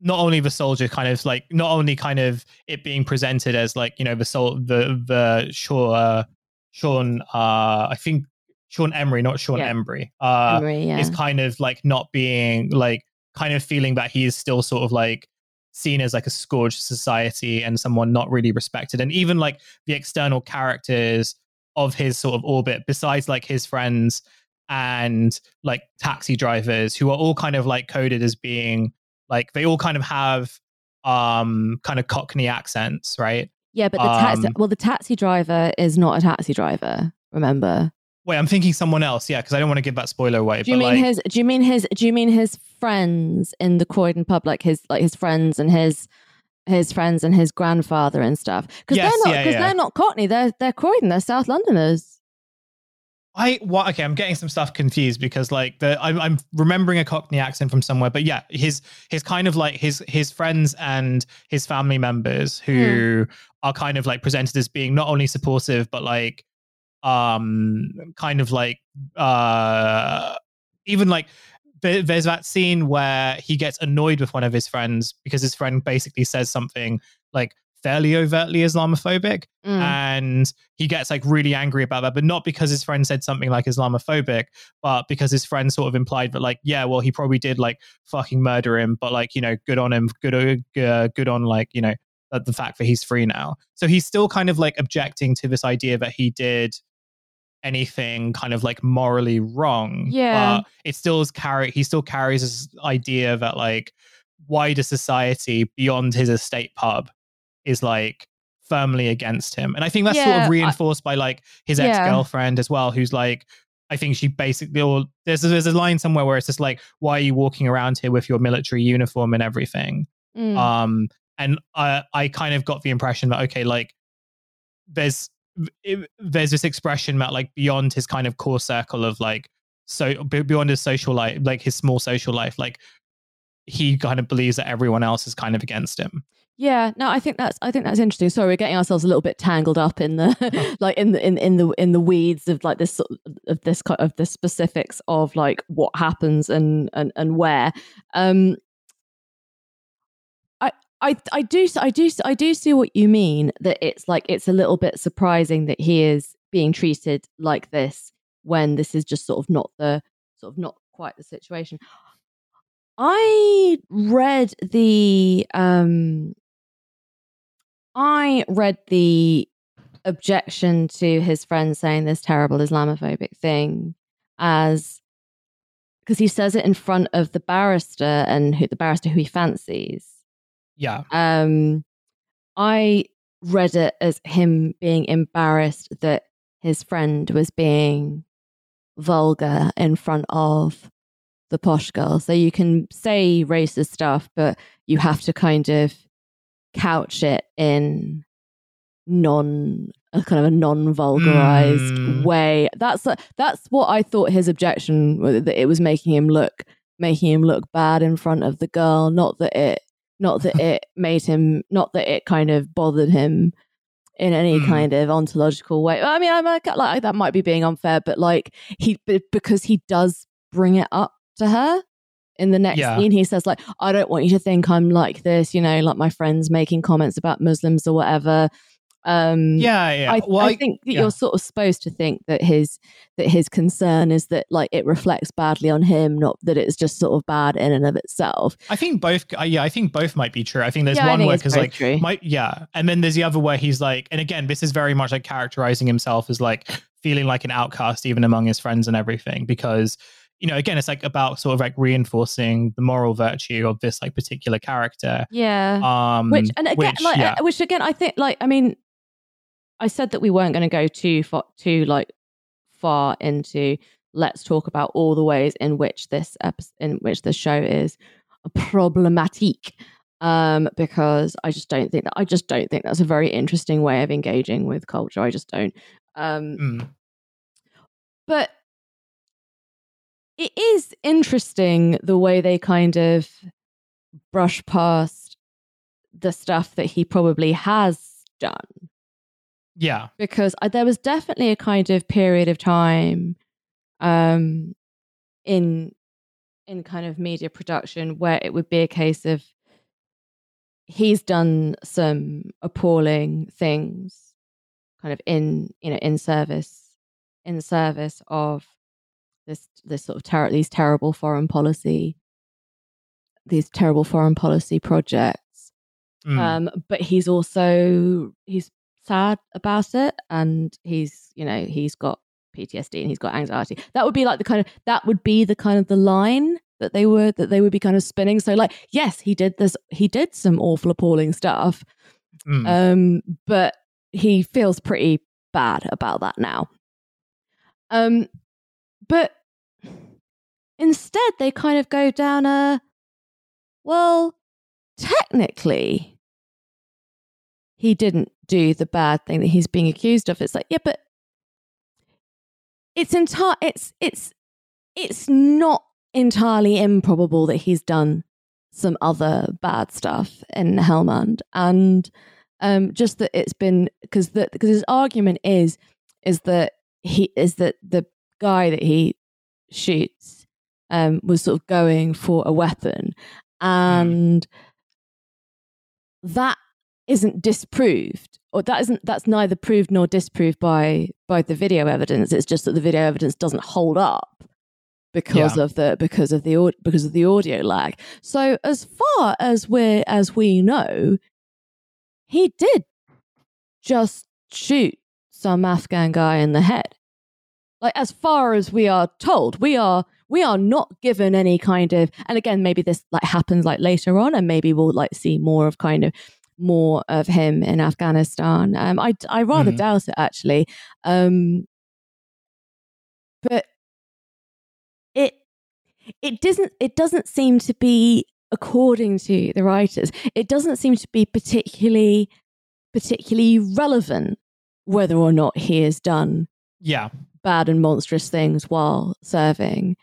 not only the soldier kind of like not only kind of it being presented as like you know the soul the the sure uh, Shaun uh I think Sean Emery, not Sean yeah. Embry, uh, Emery, yeah. is kind of like not being like kind of feeling that he is still sort of like seen as like a scourge society and someone not really respected. And even like the external characters of his sort of orbit, besides like his friends and like taxi drivers who are all kind of like coded as being like they all kind of have um kind of cockney accents right yeah but the taxi um, well the taxi driver is not a taxi driver remember Wait, I'm thinking someone else. Yeah, because I don't want to give that spoiler away. Do you mean like, his? Do you mean his? Do you mean his friends in the Croydon pub, like his like his friends and his his friends and his grandfather and stuff? Because yes, they're not because yeah, yeah. they're not Cockney. They're they're Croydon. They're South Londoners. I what okay, I'm getting some stuff confused because like the I'm, I'm remembering a Cockney accent from somewhere, but yeah, his his kind of like his his friends and his family members who mm. are kind of like presented as being not only supportive but like um kind of like uh even like there's that scene where he gets annoyed with one of his friends because his friend basically says something like fairly overtly Islamophobic. Mm. And he gets like really angry about that, but not because his friend said something like Islamophobic, but because his friend sort of implied that, like, yeah, well, he probably did like fucking murder him, but like, you know, good on him, good, uh, good on like, you know, the fact that he's free now. So he's still kind of like objecting to this idea that he did anything kind of like morally wrong. Yeah. But it still is carry he still carries this idea that like wider society beyond his estate pub is like firmly against him. And I think that's yeah, sort of reinforced I, by like his ex girlfriend as well, who's like, I think she basically, or there's there's a line somewhere where it's just like, why are you walking around here with your military uniform and everything? Mm. Um, and I I kind of got the impression that okay, like there's it, there's this expression that like beyond his kind of core circle of like so beyond his social life, like his small social life, like he kind of believes that everyone else is kind of against him. Yeah, no, I think that's I think that's interesting. Sorry, we're getting ourselves a little bit tangled up in the like in the in, in the in the weeds of like this of this kind of the specifics of like what happens and and and where. Um, I I do I do I do see what you mean that it's like it's a little bit surprising that he is being treated like this when this is just sort of not the sort of not quite the situation. I read the um I read the objection to his friend saying this terrible Islamophobic thing as because he says it in front of the barrister and who the barrister who he fancies. Yeah. Um I read it as him being embarrassed that his friend was being vulgar in front of the posh girl. So you can say racist stuff, but you have to kind of couch it in non a kind of a non-vulgarized mm. way that's that's what i thought his objection was that it was making him look making him look bad in front of the girl not that it not that it made him not that it kind of bothered him in any mm. kind of ontological way i mean i'm like, like that might be being unfair but like he because he does bring it up to her in the next yeah. scene he says like i don't want you to think i'm like this you know like my friends making comments about muslims or whatever um yeah yeah i, well, I think that yeah. you're sort of supposed to think that his that his concern is that like it reflects badly on him not that it's just sort of bad in and of itself i think both uh, yeah i think both might be true i think there's yeah, one where because like true. my yeah and then there's the other where he's like and again this is very much like characterizing himself as like feeling like an outcast even among his friends and everything because you know, again, it's like about sort of like reinforcing the moral virtue of this like particular character. Yeah. Um, which and again, which, like, yeah. which again, I think like, I mean, I said that we weren't going to go too far, too like far into. Let's talk about all the ways in which this episode, in which the show is problematic. Um, because I just don't think that I just don't think that's a very interesting way of engaging with culture. I just don't. Um, mm. But it is interesting the way they kind of brush past the stuff that he probably has done. Yeah. Because I, there was definitely a kind of period of time um, in in kind of media production where it would be a case of he's done some appalling things kind of in you know in service in service of this this sort of ter- these terrible foreign policy these terrible foreign policy projects mm. um but he's also he's sad about it and he's you know he's got PTSD and he's got anxiety. That would be like the kind of that would be the kind of the line that they were that they would be kind of spinning. So like yes he did this he did some awful appalling stuff mm. um but he feels pretty bad about that now. Um but instead, they kind of go down a well, technically, he didn't do the bad thing that he's being accused of. It's like, yeah, but it's entire it's it's it's not entirely improbable that he's done some other bad stuff in Helmand and um just that it's been because the because his argument is is that he is that the guy that he shoots um was sort of going for a weapon. And that isn't disproved or that isn't that's neither proved nor disproved by by the video evidence. It's just that the video evidence doesn't hold up because Yeah. of the because of the au- because of the audio lag. So as far as we as we know he did just shoot some afghan guy in the head. Like as far as we are told we are we are not given any kind of and again maybe this like happens like later on and maybe we'll like see more of kind of more of him in afghanistan um i i rather Mhm. doubt it actually um but it it doesn't it doesn't seem to be according to the writers it doesn't seem to be particularly particularly relevant whether or not he has done Yeah. bad and monstrous things while serving.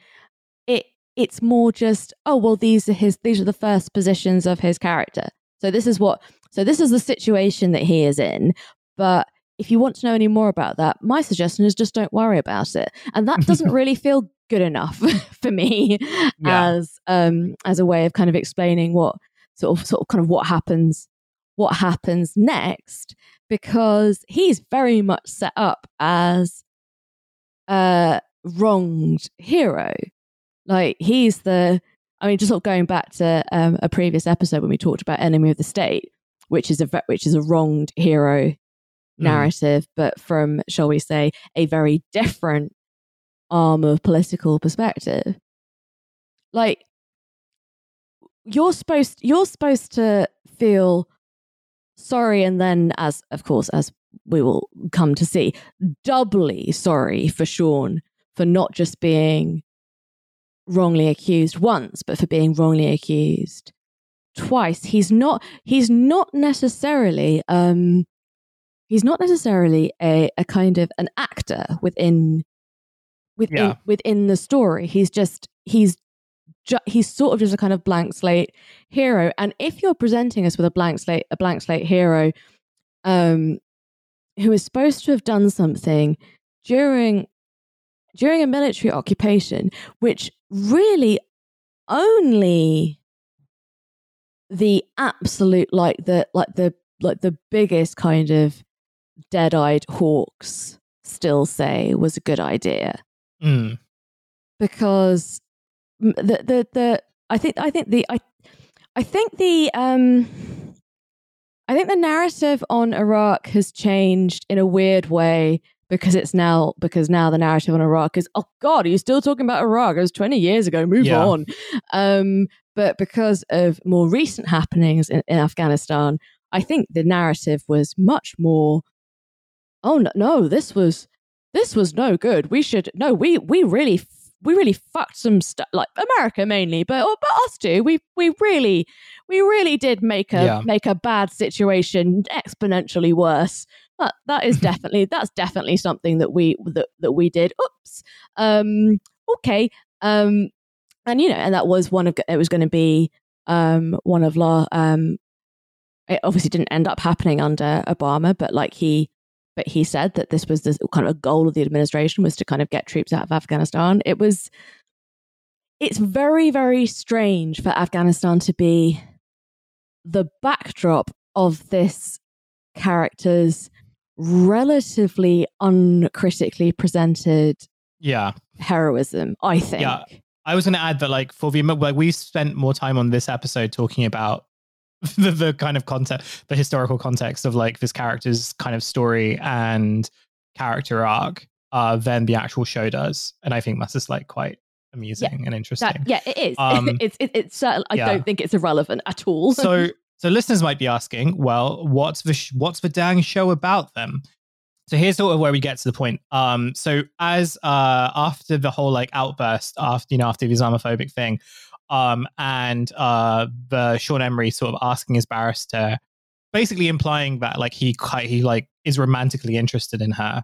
It it's more just oh well these are his these are the first positions of his character. So this is what so this is the situation that he is in. But if you want to know any more about that, my suggestion is just don't worry about it. And that doesn't really feel good enough for me Yeah. as um as a way of kind of explaining what sort of sort of kind of what happens what happens next because he's very much set up as a wronged hero. Like he's the, I mean, just sort of going back to um, a previous episode when we talked about Enemy of the State, which is a which is a wronged hero mm. narrative, but from shall we say a very different arm of political perspective. Like you're supposed you're supposed to feel sorry and then as of course as we will come to see doubly sorry for Sean for not just being wrongly accused once but for being wrongly accused twice he's not he's not necessarily um he's not necessarily a, a kind of an actor within within Yeah. within the story he's just he's ju- he's sort of just a kind of blank slate hero and if you're presenting us with a blank slate a blank slate hero um who is supposed to have done something during during a military occupation which really only the absolute like the like the like the biggest kind of dead-eyed hawks still say was a good idea Mm. because the the the I think I think the I I think the um I think the narrative on Iraq has changed in a weird way because it's now because now the narrative on Iraq is oh god are you still talking about Iraq it was 20 years ago move Yeah. on um but because of more recent happenings in, in Afghanistan I think the narrative was much more oh no, no this was this was no good. We should no we we really we really fucked some stuff like America mainly but oh, but us too we we really we really did make a Yeah. make a bad situation exponentially worse. That that is definitely that's definitely something that we that, that we did. Oops. Um okay. Um and you know and that was one of it was going to be um one of law um it obviously didn't end up happening under obama but like he but he said that this was the kind of a goal of the administration was to kind of get troops out of afghanistan it was it's very very strange for afghanistan to be the backdrop of this character's relatively uncritically presented Yeah. heroism i think Yeah. I was going to add that, like, for the like, we spent more time on this episode talking about the, the kind of context, the historical context of like this character's kind of story and character arc, uh, than the actual show does, and I think that's just like quite amusing and interesting. that, yeah it is. Um, it's it, it's certain, i yeah. don't think it's irrelevant at all. So so listeners might be asking well what's the sh- what's the dang show about them so here's sort of where we get to the point. Um so as uh after the whole like outburst after you know after the islamophobic thing um and uh the sean emery sort of asking his barrister basically implying that like he he like is romantically interested in her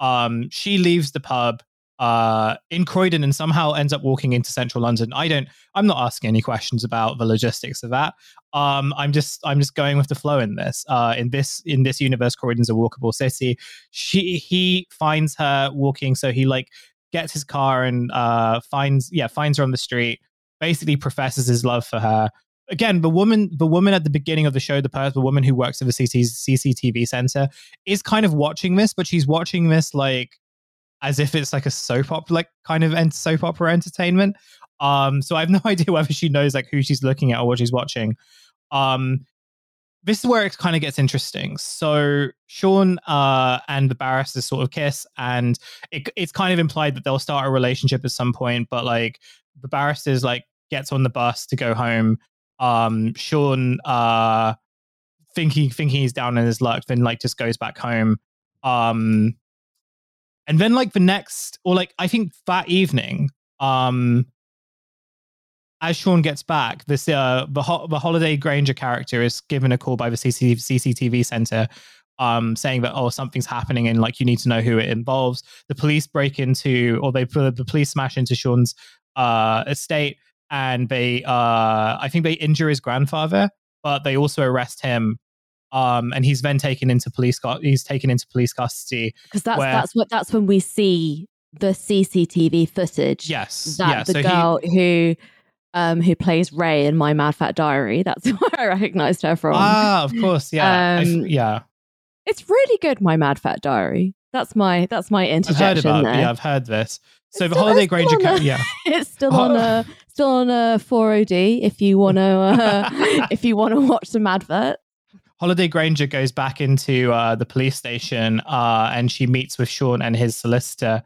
um she leaves the pub uh, in Croydon and somehow ends up walking into central London. I don't. I'm not asking any questions about the logistics of that. Um, I'm just I'm just going with the flow in this. Uh, in this in this universe, Croydon's a walkable city. She he finds her walking, so he like gets his car and uh, finds yeah finds her on the street. Basically, professes his love for her. Again, the woman, the woman at the beginning of the show, the person, the woman who works at the CCTV center, is kind of watching this, but she's watching this like as if it's like a soap opera, like kind of soap opera entertainment. Um, so I have no idea whether she knows like who she's looking at or what she's watching. Um, this is where it kind of gets interesting. So Sean uh, and the barrister sort of kiss, and it, it's kind of implied that they'll start a relationship at some point. But like the barrister's like gets on the bus to go home. Um, Sean uh, thinking thinking he's down in his luck, then like just goes back home. Um, and then like the next, or like I think that evening, um, as Sean gets back, this uh, the ho- the Holliday Grainger character is given a call by the CCTV, CCTV center, um, saying that oh something's happening and like you need to know who it involves. The police break into, or they the police smash into Sean's uh, estate, and they uh, I think they injure his grandfather, but they also arrest him um, and he's then taken into police. He's taken into police custody because that's where, that's what that's when we see the CCTV footage. Yes, that yeah, the so girl he, who um, who plays Rae in My Mad Fat Diary. That's where I recognized her from. Ah, of course, yeah, um, yeah. It's really good, My Mad Fat Diary. That's my that's my interjection I've heard about, there. Yeah, I've heard this. So it's the still, Holliday Grainger, a, yeah, it's still on a still on a 4OD if you want to uh, if you want to watch some advert. Holliday Grainger goes back into uh, the police station uh, and she meets with Sean and his solicitor.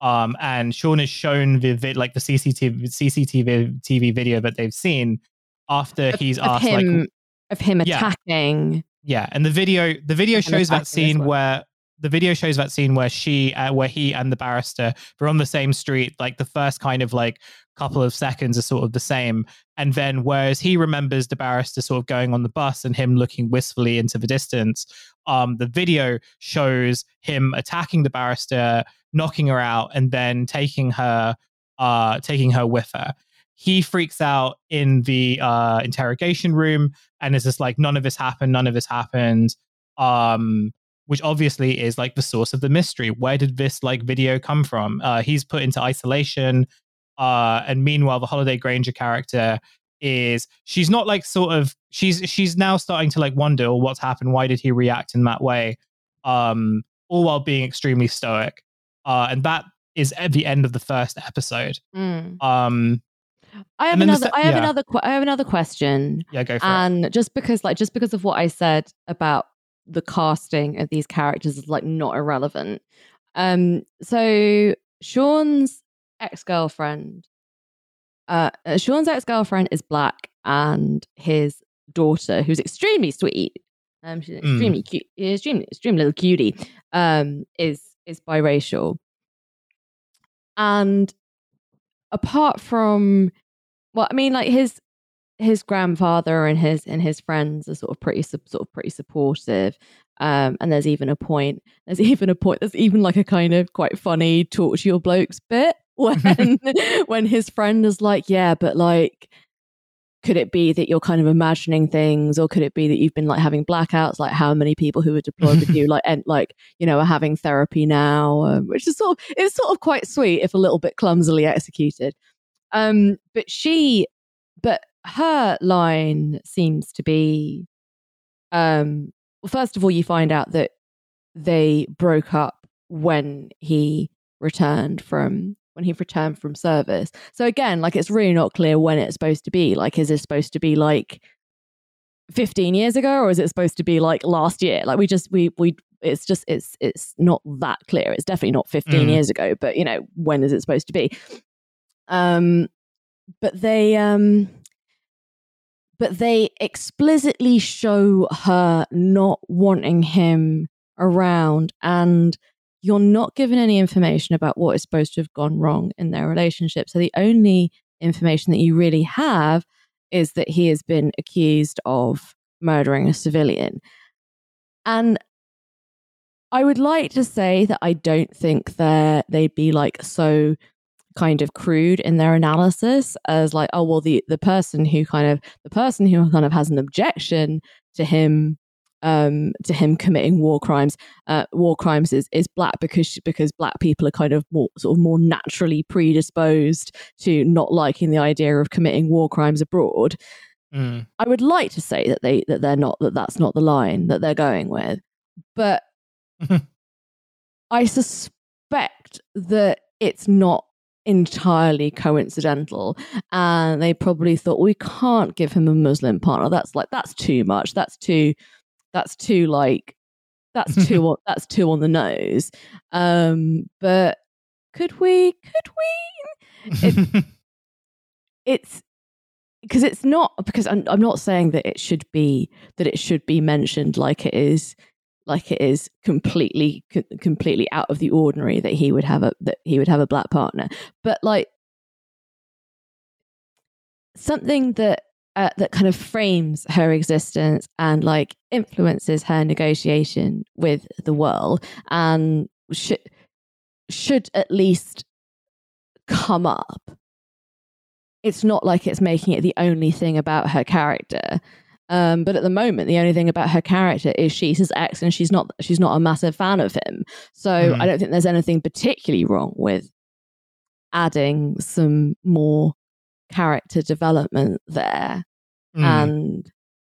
Um, and Sean is shown the vid- like the CCTV CCTV TV video that they've seen after of, he's of asked him, like of him attacking. Yeah. yeah, and the video the video shows that scene well. where the video shows that scene where she uh, where he and the barrister were on the same street like the first kind of like couple of seconds are sort of the same and then whereas he remembers the barrister sort of going on the bus and him looking wistfully into the distance um the video shows him attacking the barrister knocking her out and then taking her uh taking her with her he freaks out in the uh interrogation room and is just like none of this happened none of this happened um which obviously is like the source of the mystery. Where did this like video come from? Uh, he's put into isolation. Uh, and meanwhile, the Holliday Grainger character is she's not like sort of she's she's now starting to like wonder well, what's happened. Why did he react in that way? Um, all while being extremely stoic. Uh, and that is at the end of the first episode. Mm. Um, I have another. Se- I have yeah. another. I have another question. Yeah, go for and it. just because, like, just because of what I said about the casting of these characters is like not irrelevant. Um, so Sean's ex girlfriend, uh, uh, Sean's ex girlfriend is black, and his daughter, who's extremely sweet, um, she's mm. extremely cute, extremely, extremely little cutie, um, is is biracial, and apart from, well, I mean, like his his grandfather and his and his friends are sort of pretty sort of pretty supportive. Um, and there's even a point. There's even a point. There's even like a kind of quite funny talk to your blokes bit when when his friend is like, "Yeah, but like." Could it be that you're kind of imagining things, or could it be that you've been like having blackouts? Like how many people who were deployed with you, like and like you know, are having therapy now, um, which is sort of it's sort of quite sweet if a little bit clumsily executed. Um, but she, but her line seems to be um well first of all you find out that they broke up when he returned from when he returned from service. So again like it's really not clear when it's supposed to be. Like is it supposed to be like 15 years ago or is it supposed to be like last year? Like we just we we it's just it's it's not that clear. It's definitely not 15 mm. years ago but you know when is it supposed to be? Um but they um but they explicitly show her not wanting him around and you're not given any information about what is supposed to have gone wrong in their relationship. So the only information that you really have is that he has been accused of murdering a civilian. And I would like to say that I don't think that they'd be like so kind of crude in their analysis as like, oh well, the the person who kind of the person who kind of has an objection to him um, to him committing war crimes. Uh, war crimes is, is black because because black people are kind of more sort of more naturally predisposed to not liking the idea of committing war crimes abroad. Mm. I would like to say that they that they're not that that's not the line that they're going with, but I suspect that it's not entirely coincidental and they probably thought we can't give him a muslim partner that's like that's too much that's too that's too like that's too on, that's too on the nose. Um, but could we? Could we? It, it's because it's not because I'm, I'm not saying that it should be that it should be mentioned like it is like it is completely completely out of the ordinary that he would have a that he would have a black partner but like something that uh, that kind of frames her existence and like influences her negotiation with the world and should should at least come up it's not like it's making it the only thing about her character um, but at the moment the only thing about her character is she's his ex and she's not she's not a massive fan of him so mm. i don't think there's anything particularly wrong with adding some more character development there. Mm. And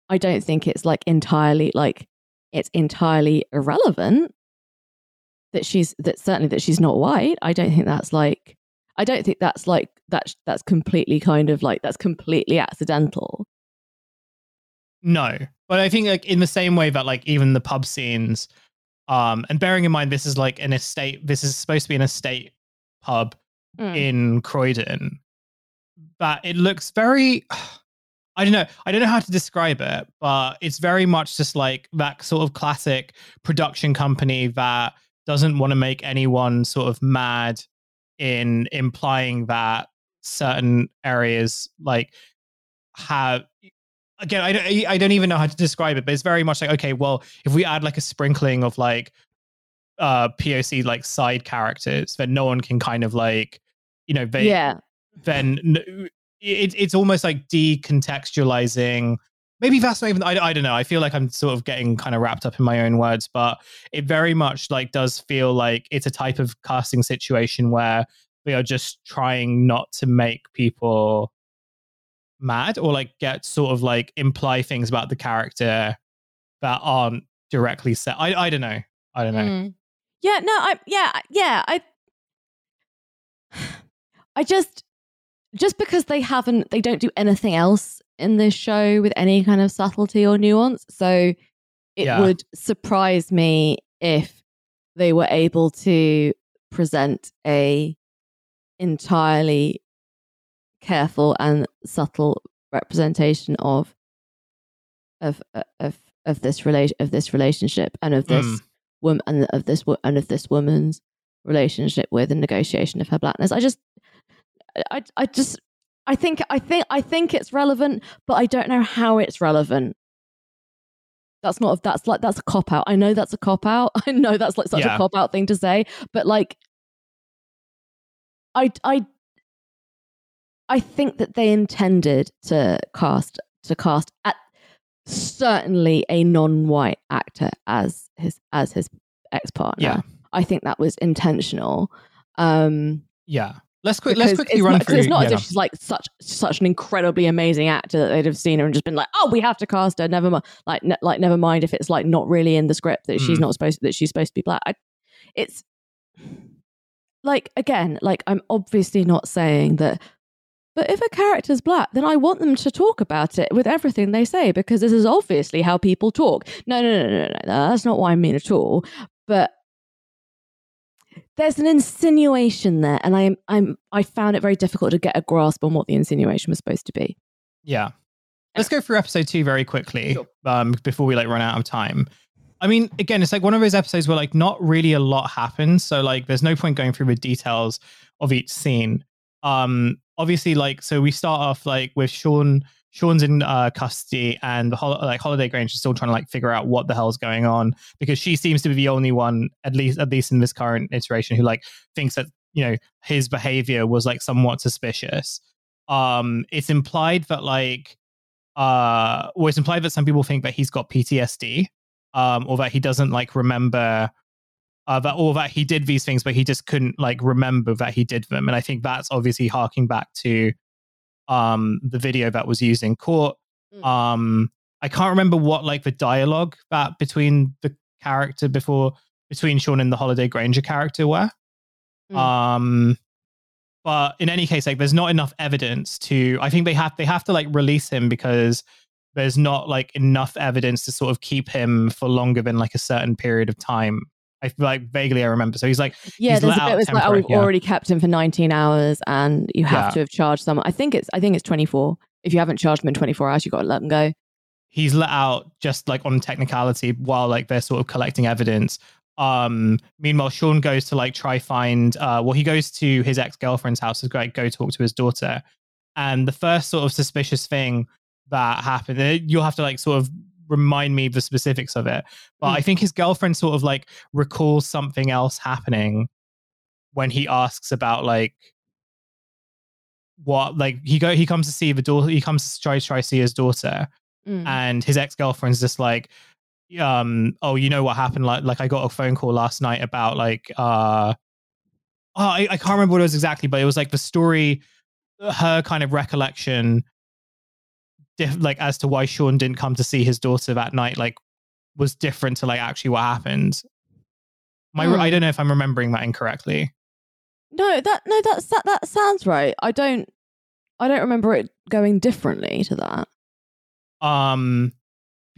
I don't think it's like entirely like it's entirely irrelevant that she's that certainly that she's not white. I don't think that's like I don't think that's like that's that's completely kind of like that's completely accidental. No. But I think like in the same way that like even the pub scenes um and bearing in mind this is like an estate this is supposed to be an estate pub mm. in Croydon but it looks very I don't know. I don't know how to describe it, but it's very much just like that sort of classic production company that doesn't want to make anyone sort of mad in implying that certain areas like have again I don't I don't even know how to describe it, but it's very much like okay, well, if we add like a sprinkling of like uh POC like side characters, then no one can kind of like you know they yeah then it, it's almost like decontextualizing. Maybe that's not even I, I don't know. I feel like i'm sort of getting kind of wrapped up in my own words but it very much like does feel like it's a type of casting situation where we are just trying not to make people mad or like get sort of like imply things about the character that aren't directly said i, I don't know. I don't know. Mm. yeah no i yeah yeah i i just just because they haven't they don't do anything else in this show with any kind of subtlety or nuance so it yeah. would surprise me if they were able to present a entirely careful and subtle representation of of of of this relation of this relationship and of this mm. woman and of this and of this woman's relationship with the negotiation of her blackness. I just I I just I think I think I think it's relevant, but I don't know how it's relevant. That's not that's like that's a cop out. I know that's a cop out. I know that's like such yeah. a cop out thing to say, but like I I I think that they intended to cast to cast at certainly a non-white actor as his as his ex-partner. Yeah. I think that was intentional. Um yeah. Let's quick. Let's quickly run not, through. It's not yeah, as if she's like such such an incredibly amazing actor that they'd have seen her and just been like, "Oh, we have to cast her." Never mind. Like, ne- like never mind if it's like not really in the script that mm. she's not supposed to, that she's supposed to be black. I, it's like again, like I'm obviously not saying that. But if a character's black, then I want them to talk about it with everything they say because this is obviously how people talk. No, no, no, no, no. That's not what I mean at all. But there's an insinuation there, and I'm I'm I found it very difficult to get a grasp on what the insinuation was supposed to be. Yeah. Let's go through episode two very quickly sure. um, before we like run out of time. I mean, again, it's like one of those episodes where like not really a lot happens, so like there's no point going through the details of each scene. Um, obviously, like so we start off like with Sean Sean's in uh, custody, and the hol- like Holliday Grange is still trying to like figure out what the hell's going on because she seems to be the only one, at least at least in this current iteration, who like thinks that you know his behavior was like somewhat suspicious. Um, it's implied that like uh, or it's implied that some people think that he's got PTSD, um, or that he doesn't like remember uh, that or that he did these things, but he just couldn't like remember that he did them. And I think that's obviously harking back to um the video that was used in court. Mm. Um I can't remember what like the dialogue that between the character before between Sean and the Holliday Grainger character were. Mm. Um but in any case, like there's not enough evidence to I think they have they have to like release him because there's not like enough evidence to sort of keep him for longer than like a certain period of time. I feel like vaguely I remember. So he's like Yeah, he's there's a bit was like, oh, we've yeah. already kept him for 19 hours and you have Yeah. to have charged someone. I think it's I think it's 24. If you haven't charged them in 24 hours, you have got to let them go. he's let out just like on technicality while like they're sort of collecting evidence. Um, meanwhile, Sean goes to like try find. Uh, well, he goes to his ex girlfriend's house to like go talk to his daughter, and the first sort of suspicious thing that happened. uh, You'll have to like sort of remind me the specifics of it, but Mm. I think his girlfriend sort of like recalls something else happening when he asks about like what like he go he comes to see the daughter he comes to try try to see his daughter Mm. and his ex-girlfriend's just like um oh you know what happened like like i got a phone call last night about like uh oh I, I can't remember what it was exactly but it was like the story her kind of recollection diff- like as to why sean didn't come to see his daughter that night like was different to like actually what happened my i Hmm. don't know if i'm remembering that incorrectly No, that no, that's that that sounds right. I don't I don't remember it going differently to that. um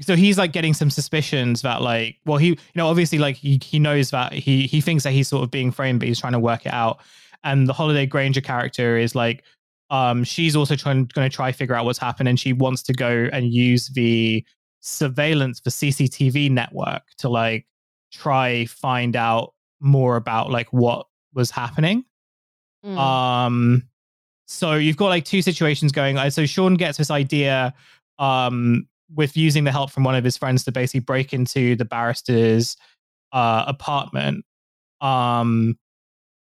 so he's like getting some suspicions that like well he you know obviously like he, he knows that he he thinks that he's sort of being framed but he's trying to work it out and the Holliday Grainger character is like um she's also trying going to try figure out what's happened and she wants to go and use the surveillance the cctv network to like try find out more about like what was happening Mm. um, so you've got like two situations going. So Sean gets this idea um, with using the help from one of his friends to basically break into the barrister's uh, apartment. Um,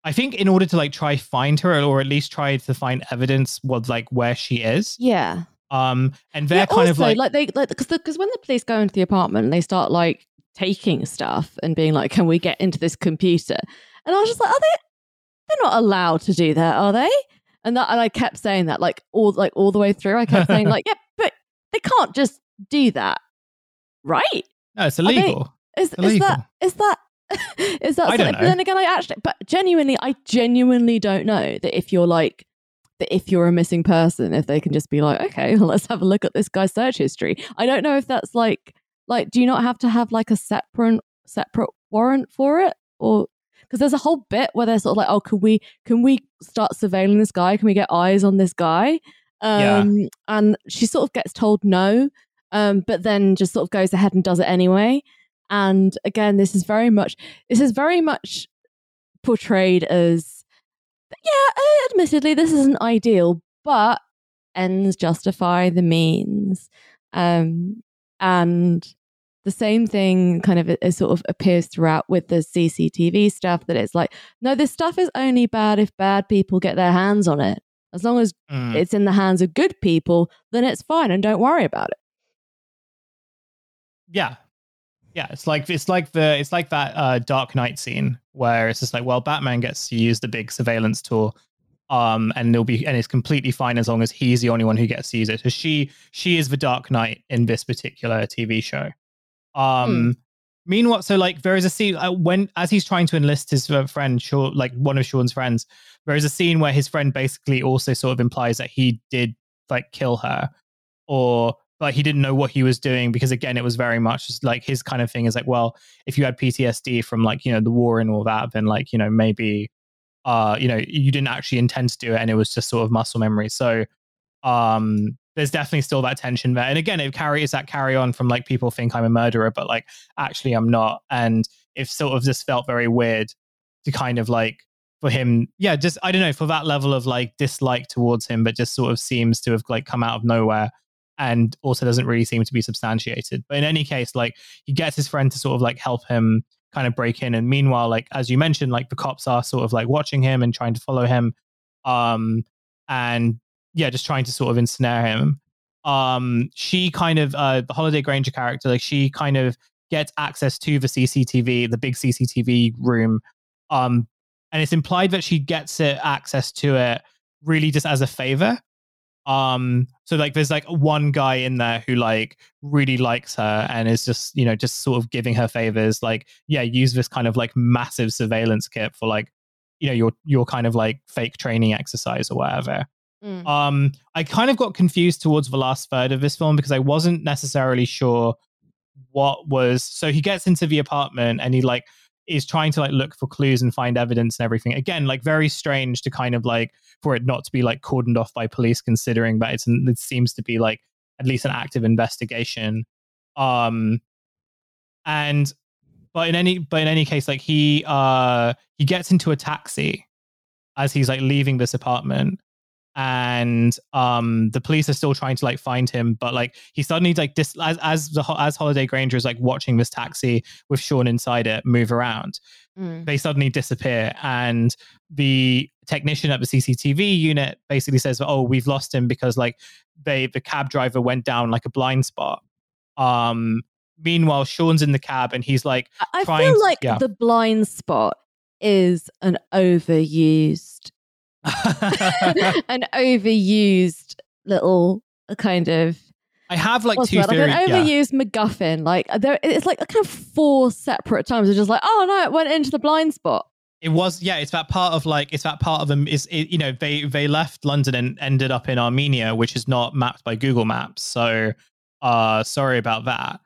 I think in order to like try find her or at least try to find evidence was like where she is. yeah. Um, and they're yeah, kind also, of like, like they like because because when the police go into the apartment and they start like taking stuff and being like, "Can we get into this computer?" And I was just like, "Are they? They're not allowed to do that, are they?" And that and I kept saying that like all like all the way through. I kept saying like, "Yeah, but they can't just do that, right?" no, it's they- illegal. Is is Illegal. that is that is that I something? But then again, I actually, but genuinely, I genuinely don't know that if you're like that if you're a missing person, if they can just be like, okay, well, let's have a look at this guy's search history. I don't know if that's like like do you not have to have like a separate separate warrant for it or because there's a whole bit where they're sort of like, oh, can we can we start surveilling this guy? Can we get eyes on this guy? Yeah. Um, and she sort of gets told no, um, but then just sort of goes ahead and does it anyway. And again, this is very much this is very much portrayed as yeah, uh, admittedly, this isn't ideal, but ends justify the means. Um, and the same thing kind of is sort of appears throughout with the CCTV stuff that it's like, no, this stuff is only bad if bad people get their hands on it. As long as Mm. it's in the hands of good people, then it's fine and don't worry about it. Yeah. Yeah, it's like it's like the it's like that uh Dark Knight scene where it's just like, well, Batman gets to use the big surveillance tool. Um, and they'll be and it's completely fine as long as he's the only one who gets to use it. So she she is the Dark Knight in this particular TV show. Um meanwhile, so like there is a scene uh, when as he's trying to enlist his uh, friend, Sean, like one of Sean's friends, there is a scene where his friend basically also sort of implies that he did like kill her or but he didn't know what he was doing because again it was very much just like his kind of thing is like well if you had ptsd from like you know the war and all that then like you know maybe uh you know you didn't actually intend to do it and it was just sort of muscle memory. So um there's definitely still that tension there. And again it carries that carry on from like people think i'm a murderer but like actually i'm not. And it sort of just felt very weird to kind of like for him yeah just i don't know for that level of like dislike towards him but just sort of seems to have like come out of nowhere and also doesn't really seem to be substantiated. But in any case, like he gets his friend to sort of like help him kind of break in. And meanwhile, like as you mentioned, like the cops are sort of like watching him and trying to follow him. Um and yeah, just trying to sort of ensnare him. Um she kind of uh the Holliday Grainger character, like she kind of gets access to the CCTV, the big CCTV room. Um and it's implied that she gets it access to it really just as a favor um so like there's like one guy in there who like really likes her and is just you know just sort of giving her favors like yeah use this kind of like massive surveillance kit for like you know your your kind of like fake training exercise or whatever mm. um i kind of got confused towards the last third of this film because i wasn't necessarily sure what was so he gets into the apartment and he like is trying to like look for clues and find evidence and everything. Again, like very strange to kind of like for it not to be like cordoned off by police, considering that it's it seems to be like at least an active investigation. Um, and but in any but in any case, like he uh he gets into a taxi as he's like leaving this apartment and um the police are still trying to like find him but like he suddenly like dis- as as the as Holliday Grainger is like watching this taxi with Sean inside it move around mm. they suddenly disappear and the technician at the CCTV unit basically says oh we've lost him because like they the cab driver went down like a blind spot um meanwhile Sean's in the cab and he's like I feel like yeah. the blind spot is an overused an overused little kind of I have like two theories. Like an overused yeah. MacGuffin. Like there, it's like a kind of four separate times. It's just like, oh no, it went into the blind spot. It was, yeah. It's that part of like, it's that part of them. Is it, you know they they left London and ended up in Armenia, which is not mapped by Google Maps. So, uh, sorry about that.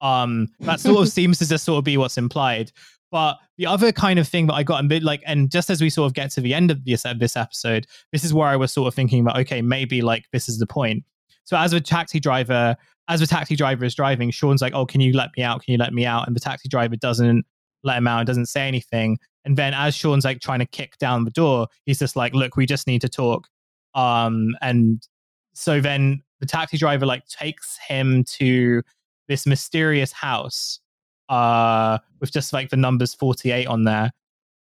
Um, that sort of seems to just sort of be what's implied. But the other kind of thing that I got a bit like, and just as we sort of get to the end of this, this episode, this is where I was sort of thinking about, okay, maybe like this is the point. So as a taxi driver, as the taxi driver is driving, Sean's like, oh, can you let me out? Can you let me out? And the taxi driver doesn't let him out and doesn't say anything. And then as Sean's like trying to kick down the door, he's just like, look, we just need to talk. Um, and so then the taxi driver like takes him to this mysterious house uh with just like the numbers 48 on there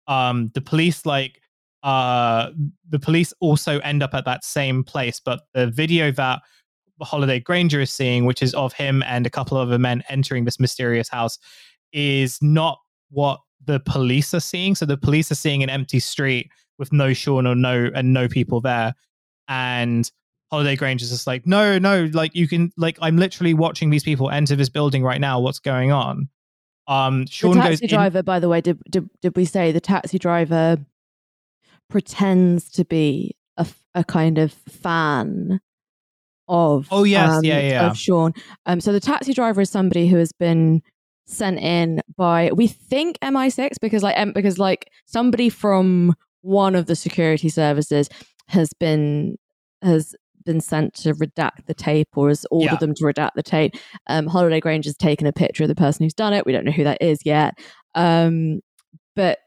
um the police like uh the police also end up at that same place but the video that Holliday Grainger is seeing, which is of him and a couple of other men entering this mysterious house, is not what the police are seeing. So the police are seeing an empty street with no Sean or no and no people there. And Holliday Grange is just like, no, no, like you can like I'm literally watching these people enter this building right now. What's going on? Um, Sean the taxi driver, by the way, did, did did we say the taxi driver pretends to be a, a kind of fan of oh yes um, yeah yeah of Sean. Um, so the taxi driver is somebody who has been sent in by we think MI6 because like um, because like somebody from one of the security services has been has been sent to redact the tape or has ordered yeah. them to redact the tape. Um, Holliday Grange has taken a picture of the person who's done it. We don't know who that is yet. Um, but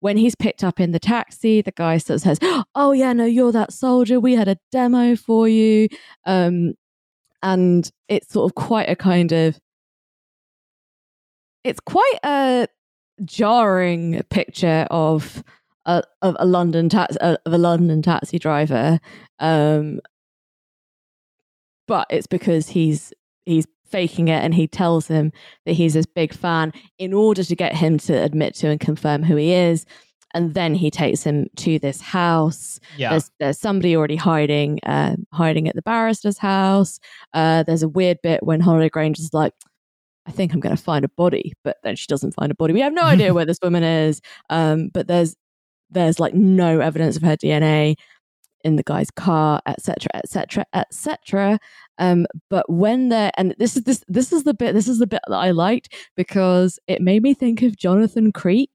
when he's picked up in the taxi, the guy sort of says, Oh, yeah, no, you're that soldier. We had a demo for you. Um, and it's sort of quite a kind of, it's quite a jarring picture of a, of a London taxi of a London taxi driver um, but it's because he's he's faking it and he tells him that he's this big fan in order to get him to admit to and confirm who he is. And then he takes him to this house. Yeah. there's, there's somebody already hiding uh, hiding at the barrister's house. Uh, there's a weird bit when Holliday Grange is like I think I'm going to find a body, but then she doesn't find a body. We have no idea where this woman is, um, but there's there's like no evidence of her DNA in the guy's car, etc., etc., etc. Um but when they're and this is this this is the bit this is the bit that I liked because it made me think of Jonathan Creek.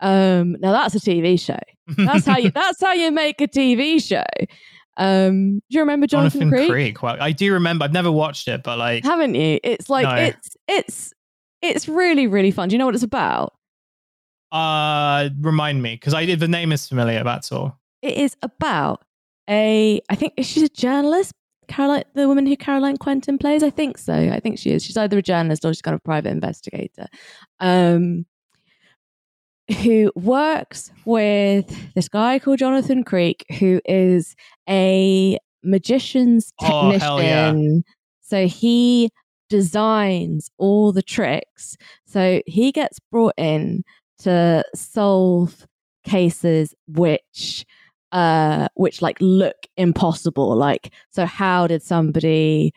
Um, now that's a TV show. That's how you that's how you make a TV show. Um, do you remember Jonathan, Jonathan Creek? Creek? Well, I do remember. I've never watched it, but like, haven't you? It's like no. it's it's it's really really fun. Do you know what it's about? Uh, remind me because I the name is familiar. That's all it is about a I think she's a journalist. Caroline, the woman who Caroline Quentin plays? I think so. I think she is. She's either a journalist or she's kind of a private investigator. Um, who works with this guy called Jonathan Creek, who is a magician's Oh, technician. hell yeah. So he designs all the tricks. So he gets brought in to solve cases which uh which like look impossible. Like so how did somebody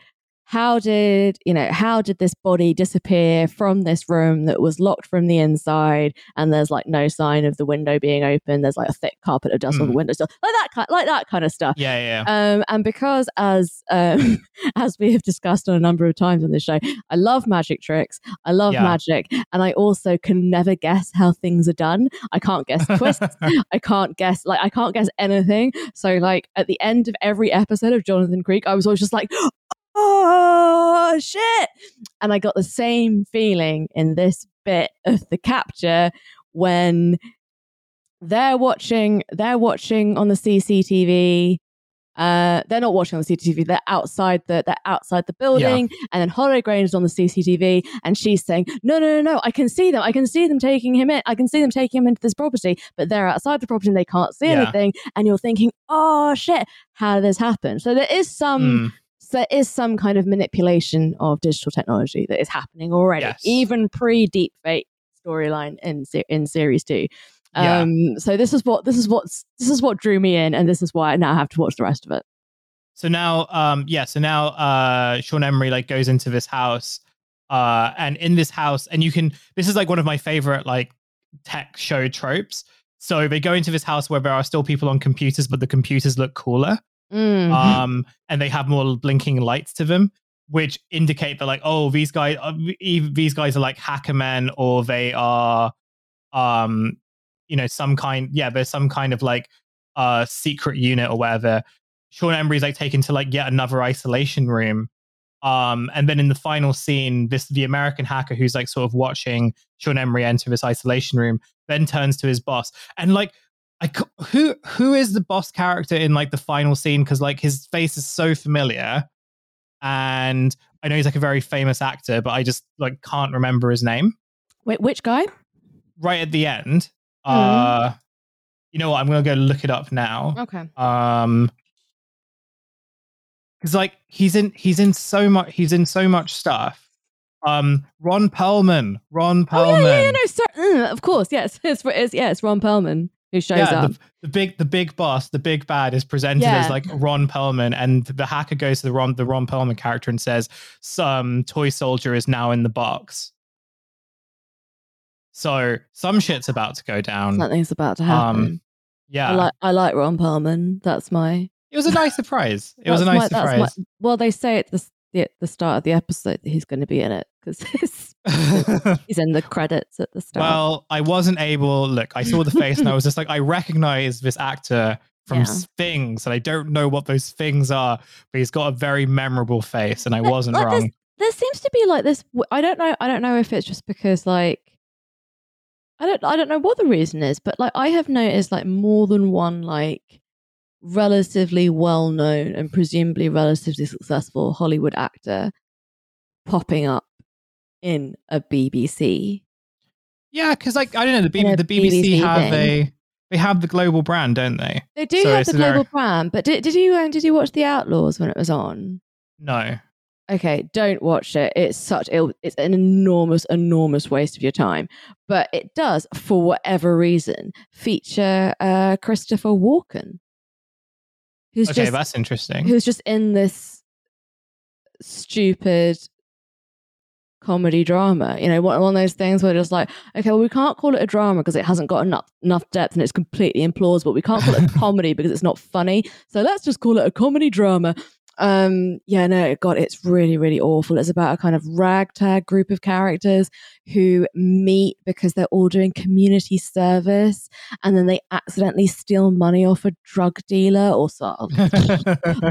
how did you know how did this body disappear from this room that was locked from the inside and there's like no sign of the window being open there's like a thick carpet of dust on the Hmm. window like that kind like that kind of stuff Yeah, yeah. um, and because as um, as we have discussed on a number of times on this show, I love magic tricks. I love Yeah. magic, and I also can never guess how things are done. I can't guess twists. I can't guess like I can't guess anything. So like at the end of every episode of Jonathan Creek, I was always just like, oh shit, and I got the same feeling in this bit of the capture when they're watching they're watching on the CCTV uh, they're not watching on the CCTV. They're outside the they're outside the building, and then Holliday Grainger's on the CCTV, and she's saying, "No, no, no, no! I can see them. I can see them taking him in. I can see them taking him into this property, but they're outside the property and they can't see Yeah. anything." And you're thinking, "Oh shit! How did this happen?" So there is some Mm. So there is some kind of manipulation of digital technology that is happening already, Yes. even pre deep fake storyline in in series two. Yeah. Um, so this is what this is what this is what drew me in, and this is why I now have to watch the rest of it. So now, um, yeah, so now uh Shaun Emery like goes into this house, uh, and in this house, and you can this is like one of my favorite like tech show tropes. So they go into this house where there are still people on computers, but the computers look cooler. Mm. Um, and they have more blinking lights to them, which indicate that like, oh, these guys uh, these guys are like hacker men or they are um you know, some kind yeah, there's some kind of like uh secret unit or whatever. Shaun Emery's like taken to like yet another isolation room. Um, and then in the final scene, this the American hacker who's like sort of watching Shaun Emery enter this isolation room, then turns to his boss and like I who who is the boss character in like the final scene because like his face is so familiar, and I know he's like a very famous actor, but I just like can't remember his name. Wait, which guy? Right at the end, Hmm. uh, you know what? I'm gonna go look it up now. Okay. Um, because like he's in he's in so much he's in so much stuff. Um, Ron Perlman, Ron Perlman. Oh yeah, yeah, yeah, no, sorry. Mm, of course, yes, it's, it's yeah, it's Ron Perlman who shows yeah, up. the, the big the big boss, the big bad is presented Yeah. as like Ron Perlman, and the hacker goes to the Ron the Ron Perlman character and says, "Some toy soldier is now in the box." So some shit's about to go down. Something's about to happen. Um, Yeah, I like I like Ron Perlman. That's my. it was a nice surprise. It was a nice my- surprise. my- well, they say at the, the at the start of the episode that he's going to be in it because he's in the credits at the start. well, I wasn't able. Look, I saw the face and I was just like, I recognize this actor from Yeah. things, and I don't know what those things are, but he's got a very memorable face, and I wasn't like wrong. there seems to be like this. I don't know. I don't know if it's just because like. I don't. I don't know what the reason is, but like I have noticed like more than one like relatively well known and presumably relatively successful Hollywood actor popping up in a BBC. Yeah, because like I don't know, the, B- the BBC, BBC have thing. a they have the global brand, don't they? They do So have the very- global brand, but did, did you um, did you watch The Outlaws when it was on? No. Okay, don't watch it. It's such it, it's an enormous, enormous waste of your time. But it does, for whatever reason, feature uh, Christopher Walken, who's Okay, just that's interesting. who's just in this stupid comedy drama. You know, one, one of those things where it's like, okay, well, we can't call it a drama because it hasn't got enough enough depth and it's completely implausible. We can't call it a comedy because it's not funny. So let's just call it a comedy drama. Um, yeah, no, God, it's really, really awful. It's about a kind of ragtag group of characters who meet because they're all doing community service and then they accidentally steal money off a drug dealer or so.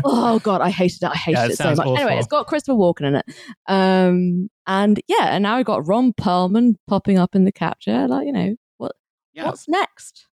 oh god, I hated it. I hated Yeah, it it so much. Anyway, it's got Christopher Walken in it. Um, and yeah, and now we've got Ron Perlman popping up in the capture. Like, you know, what Yeah. what's next?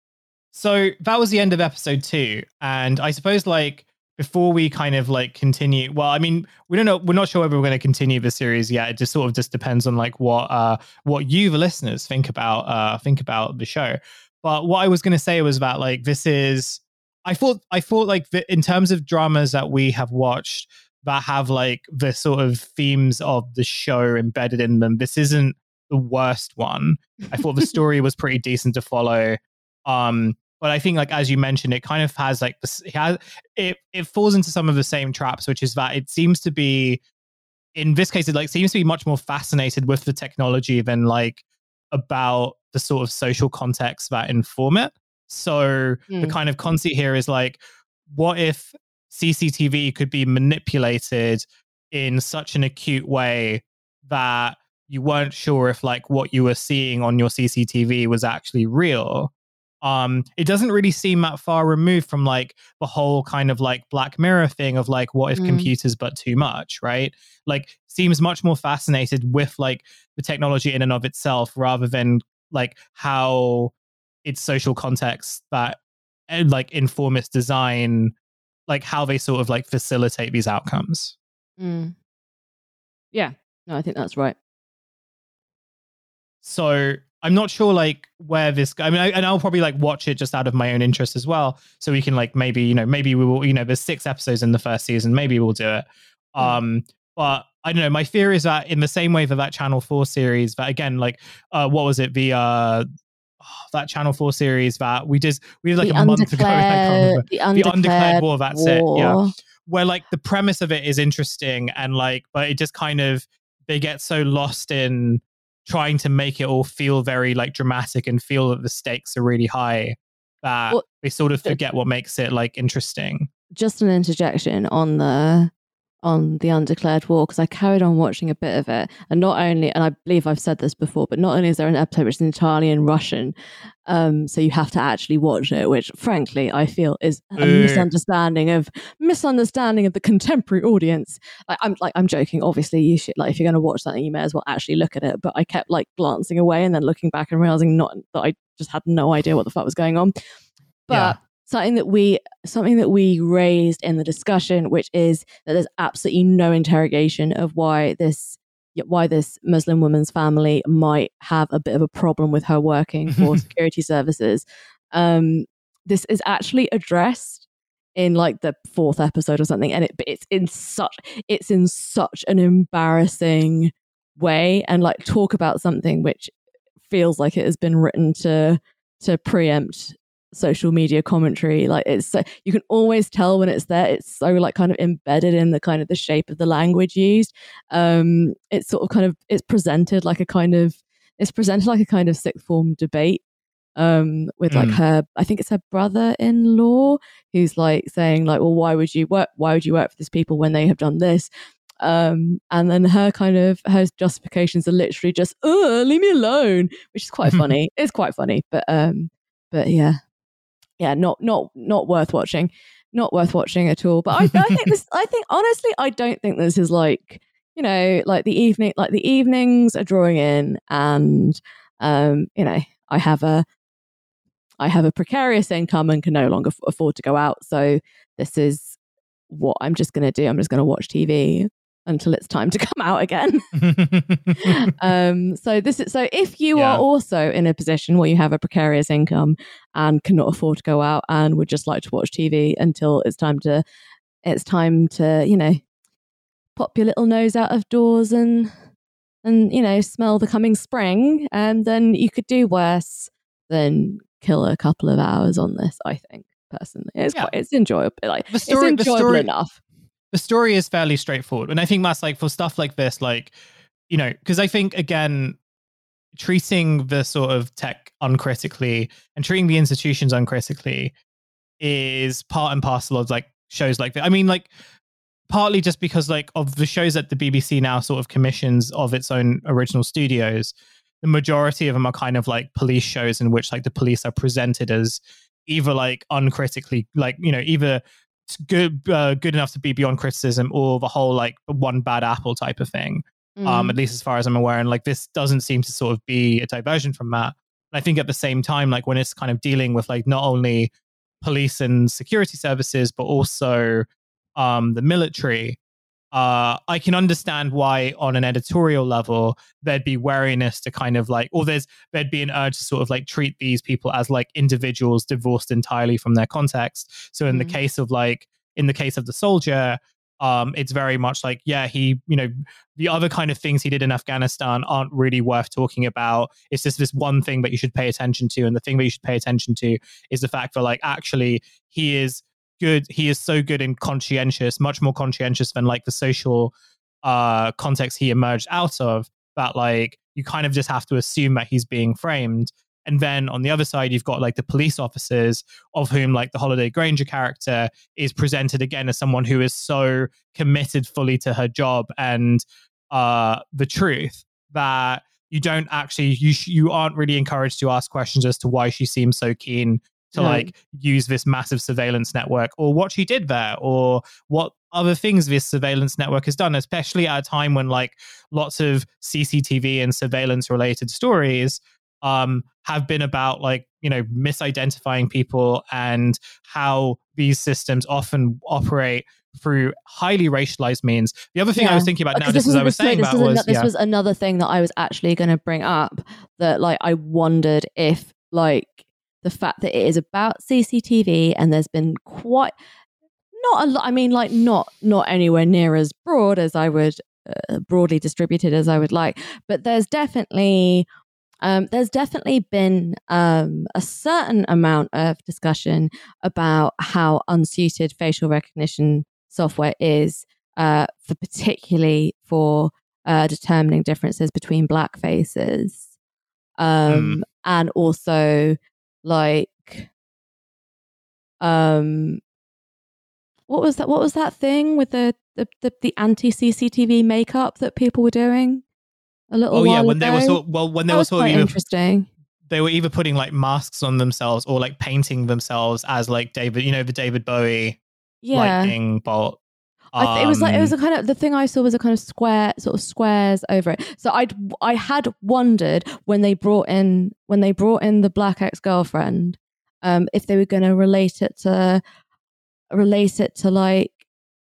So that was the end of episode two. And I suppose like before we kind of like continue well i mean we don't know we're not sure whether we're going to continue the series yet. It just sort of just depends on like what uh what you the listeners think about uh think about the show. But what i was going to say was that like this is i thought i thought like the, in terms of dramas that we have watched that have like the sort of themes of the show embedded in them this isn't the worst one. I thought the story was pretty decent to follow. Um but I think like as you mentioned, it kind of has like this it has it it falls into some of the same traps, which is that it seems to be in this case, it like seems to be much more fascinated with the technology than like about the sort of social context that inform it. So mm. the kind of conceit here is like, what if CCTV could be manipulated in such an acute way that you weren't sure if like what you were seeing on your CCTV was actually real? Um it doesn't really seem that far removed from like the whole kind of like black mirror thing of like what if mm. computers but too much right like seems much more fascinated with like the technology in and of itself rather than like how its social context that eh, like inform its design like how they sort of like facilitate these outcomes mm. yeah no i think that's right so I'm not sure like where this. I mean, I, and I'll probably like watch it just out of my own interest as well, so we can like maybe you know maybe we will you know there's six episodes in the first season, maybe we'll do it. Hmm. Um, but I don't know. My fear is that in the same way that that Channel Four series, that again, like uh, what was it? The uh, oh, that Channel Four series that we did we did like the a month ago. The undeclared, the undeclared war. That's war. it. Yeah, where like the premise of it is interesting and like, but it just kind of they get so lost in trying to make it all feel very like dramatic and feel that the stakes are really high that well, they sort of forget what makes it like interesting. Just an interjection on the on the undeclared war because I carried on watching a bit of it. And not only, and I believe I've said this before, but not only is there an episode which is entirely in Russian, um, so you have to actually watch it, which frankly I feel is a misunderstanding of misunderstanding of the contemporary audience. Like, I'm like I'm joking. Obviously, you should like if you're going to watch something, you may as well actually look at it. But I kept like glancing away and then looking back and realizing not that I just had no idea what the fuck was going on. But yeah something that we something that we raised in the discussion, which is that there's absolutely no interrogation of why this why this Muslim woman's family might have a bit of a problem with her working for security services. Um, this is actually addressed in like the fourth episode or something, and it it's in such it's in such an embarrassing way, and like talk about something which feels like it has been written to to preempt social media commentary like it's so, you can always tell when it's there. It's so like kind of embedded in the kind of the shape of the language used. Um it's sort of kind of it's presented like a kind of it's presented like a kind of sixth form debate um with like mm. her i think it's her brother-in-law who's like saying like well why would you work why would you work for these people when they have done this? Um and then her kind of her justifications are literally just oh leave me alone which is quite funny. It's quite funny but um but yeah yeah, not not not worth watching, not worth watching at all. But I, I think this. I think honestly, I don't think this is like you know like the evening like the evenings are drawing in, and um, you know I have a I have a precarious income and can no longer afford to go out. So this is what I'm just going to do. I'm just going to watch TV until it's time to come out again. um, so this is so if you yeah. are also in a position where you have a precarious income and cannot afford to go out and would just like to watch TV until it's time to it's time to, you know, pop your little nose out of doors and and you know, smell the coming spring, and then you could do worse than kill a couple of hours on this, I think personally. It's yeah. quite it's enjoyable. Like story, it's enjoyable story, enough the story is fairly straightforward. And I think that's like for stuff like this, like, you know, because I think again, treating the sort of tech uncritically and treating the institutions uncritically is part and parcel of like shows like that. I mean, like partly just because like of the shows that the BBC now sort of commissions of its own original studios, the majority of them are kind of like police shows in which like the police are presented as either like uncritically like you know either good uh, good enough to be beyond criticism or the whole like one bad apple type of thing mm. um at least as far as i'm aware and like this doesn't seem to sort of be a diversion from that and i think at the same time like when it's kind of dealing with like not only police and security services but also um, the military, uh, I can understand why, on an editorial level, there'd be wariness to kind of like, or there's there'd be an urge to sort of like treat these people as like individuals divorced entirely from their context. So in mm. the case of like, in the case of the soldier, um, it's very much like, yeah, he, you know, the other kind of things he did in Afghanistan aren't really worth talking about. It's just this one thing that you should pay attention to, and the thing that you should pay attention to is the fact that like actually he is good he is so good and conscientious much more conscientious than like the social uh context he emerged out of that like you kind of just have to assume that he's being framed. And then on the other side you've got like the police officers of whom like the Holliday Grainger character is presented again as someone who is so committed fully to her job and uh the truth that you don't actually you sh- you aren't really encouraged to ask questions as to why she seems so keen to like use this massive surveillance network or what she did there or what other things this surveillance network has done, especially at a time when like lots of CCTV and surveillance related stories um, have been about like you know misidentifying people and how these systems often operate through highly racialized means. The other thing yeah. I was thinking about now, just as I was saying this, was, an- this yeah. was another thing that I was actually going to bring up that like I wondered if like the fact that it is about CCTV and there's been quite not a lot. I mean, like not not anywhere near as broad as I would uh, broadly distributed as I would like, but there's definitely um, there's definitely been um, a certain amount of discussion about how unsuited facial recognition software is, uh, for particularly for uh, determining differences between black faces, um, mm. and also like um what was that what was that thing with the the, the, the anti CCTV makeup that people were doing a little oh yeah when ago? they were sort well when they that were sort of interesting they were either putting like masks on themselves or like painting themselves as like David you know the David Bowie yeah. lightning bolt um, it was like it was a um, kind of the thing I saw was a kind of square sort of squares over it. So I'd I had wondered when they brought in when they brought in the black ex girlfriend, um, if they were going to relate it to relate it to like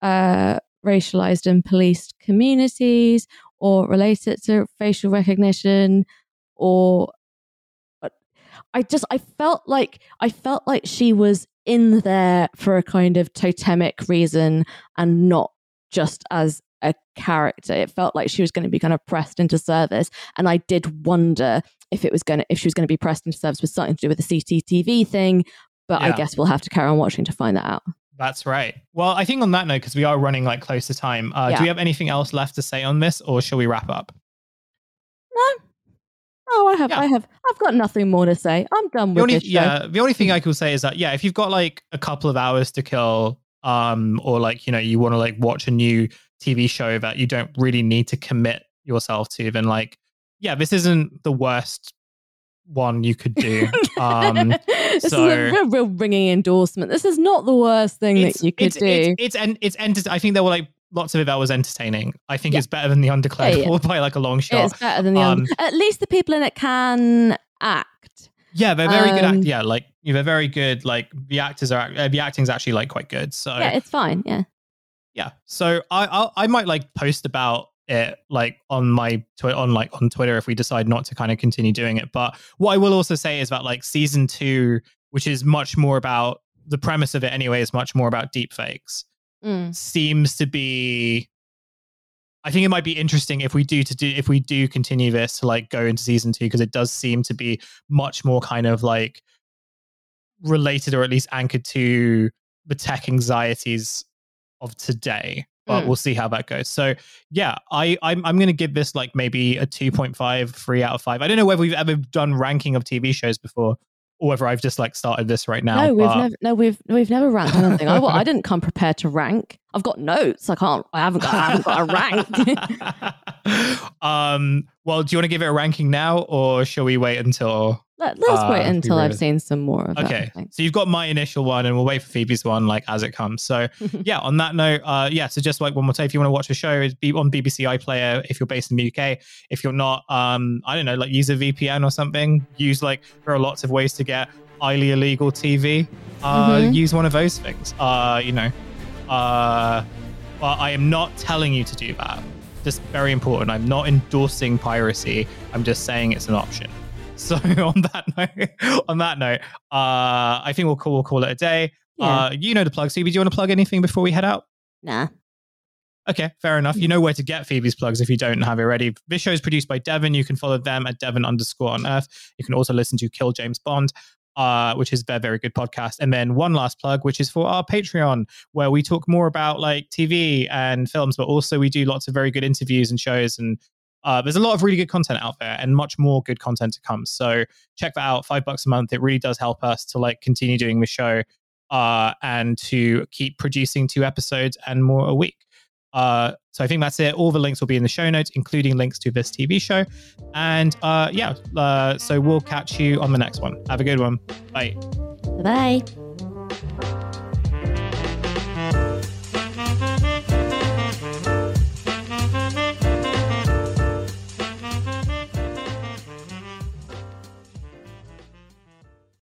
uh, racialized and policed communities or relate it to facial recognition or I just I felt like I felt like she was in there for a kind of totemic reason and not just as a character. It felt like she was going to be kind of pressed into service. And I did wonder if it was going to, if she was going to be pressed into service with something to do with the CCTV thing. But yeah. I guess we'll have to carry on watching to find that out. That's right. Well, I think on that note, because we are running like close to time, uh, yeah. do we have anything else left to say on this or shall we wrap up? No, Oh, I have, yeah. I have, I've got nothing more to say. I'm done with only, this. Yeah, the only thing I could say is that yeah, if you've got like a couple of hours to kill, um, or like you know you want to like watch a new TV show that you don't really need to commit yourself to, then like yeah, this isn't the worst one you could do. Um, this so, is a real, real ringing endorsement. This is not the worst thing that you could it's, do. It's it's it's, it's I think there were like lots of it that was entertaining. I think yeah. it's better than the undeclared yeah, yeah. by like a long shot. It's better than the um, At least the people in it can act. Yeah, they're very um, good. Act- um, yeah, like they're very good. Like the actors are uh, the acting's actually like quite good. So yeah, it's fine. Yeah. Yeah. So I I'll, I might like post about it like on my twi- on like on Twitter if we decide not to kind of continue doing it. But what I will also say is that like season two, which is much more about the premise of it anyway, is much more about deep fakes mm. seems to be I think it might be interesting if we do to do if we do continue this to like go into season two because it does seem to be much more kind of like related or at least anchored to the tech anxieties of today. But mm. we'll see how that goes. So yeah, I I'm I'm gonna give this like maybe a 2.5, 3 out of five. I don't know whether we've ever done ranking of TV shows before or whether I've just like started this right now. No, we've never. No, we've we've never ranked anything. I, I didn't come prepared to rank. I've got notes. I can't. I haven't got. I haven't got a rank. um. Well, do you want to give it a ranking now, or shall we wait until? Let, us uh, wait until I've seen some more of okay. so you've got my initial one, and we'll wait for Phoebe's one, like as it comes. So yeah, on that note, uh, yeah. So just like one more time, if you want to watch a show, it's be on BBC iPlayer if you're based in the UK. If you're not, um, I don't know, like use a VPN or something. Use like there are lots of ways to get highly illegal TV. Uh, mm-hmm. Use one of those things. Uh, you know, Uh, but I am not telling you to do that. Just very important. I'm not endorsing piracy. I'm just saying it's an option. So on that note, on that note, uh, I think we'll call we'll call it a day. Yeah. Uh, you know the plug. Phoebe, do you want to plug anything before we head out? Nah. Okay, fair enough. You know where to get Phoebe's plugs if you don't have it already. This show is produced by Devon. You can follow them at Devon underscore on Earth. You can also listen to Kill James Bond, uh, which is a very good podcast. And then one last plug, which is for our Patreon, where we talk more about like TV and films, but also we do lots of very good interviews and shows. And uh, there's a lot of really good content out there and much more good content to come. So check that out. Five bucks a month. It really does help us to like continue doing the show uh, and to keep producing two episodes and more a week. Uh, so I think that's it. All the links will be in the show notes, including links to this TV show. And uh, yeah, uh, so we'll catch you on the next one. Have a good one. Bye. Bye.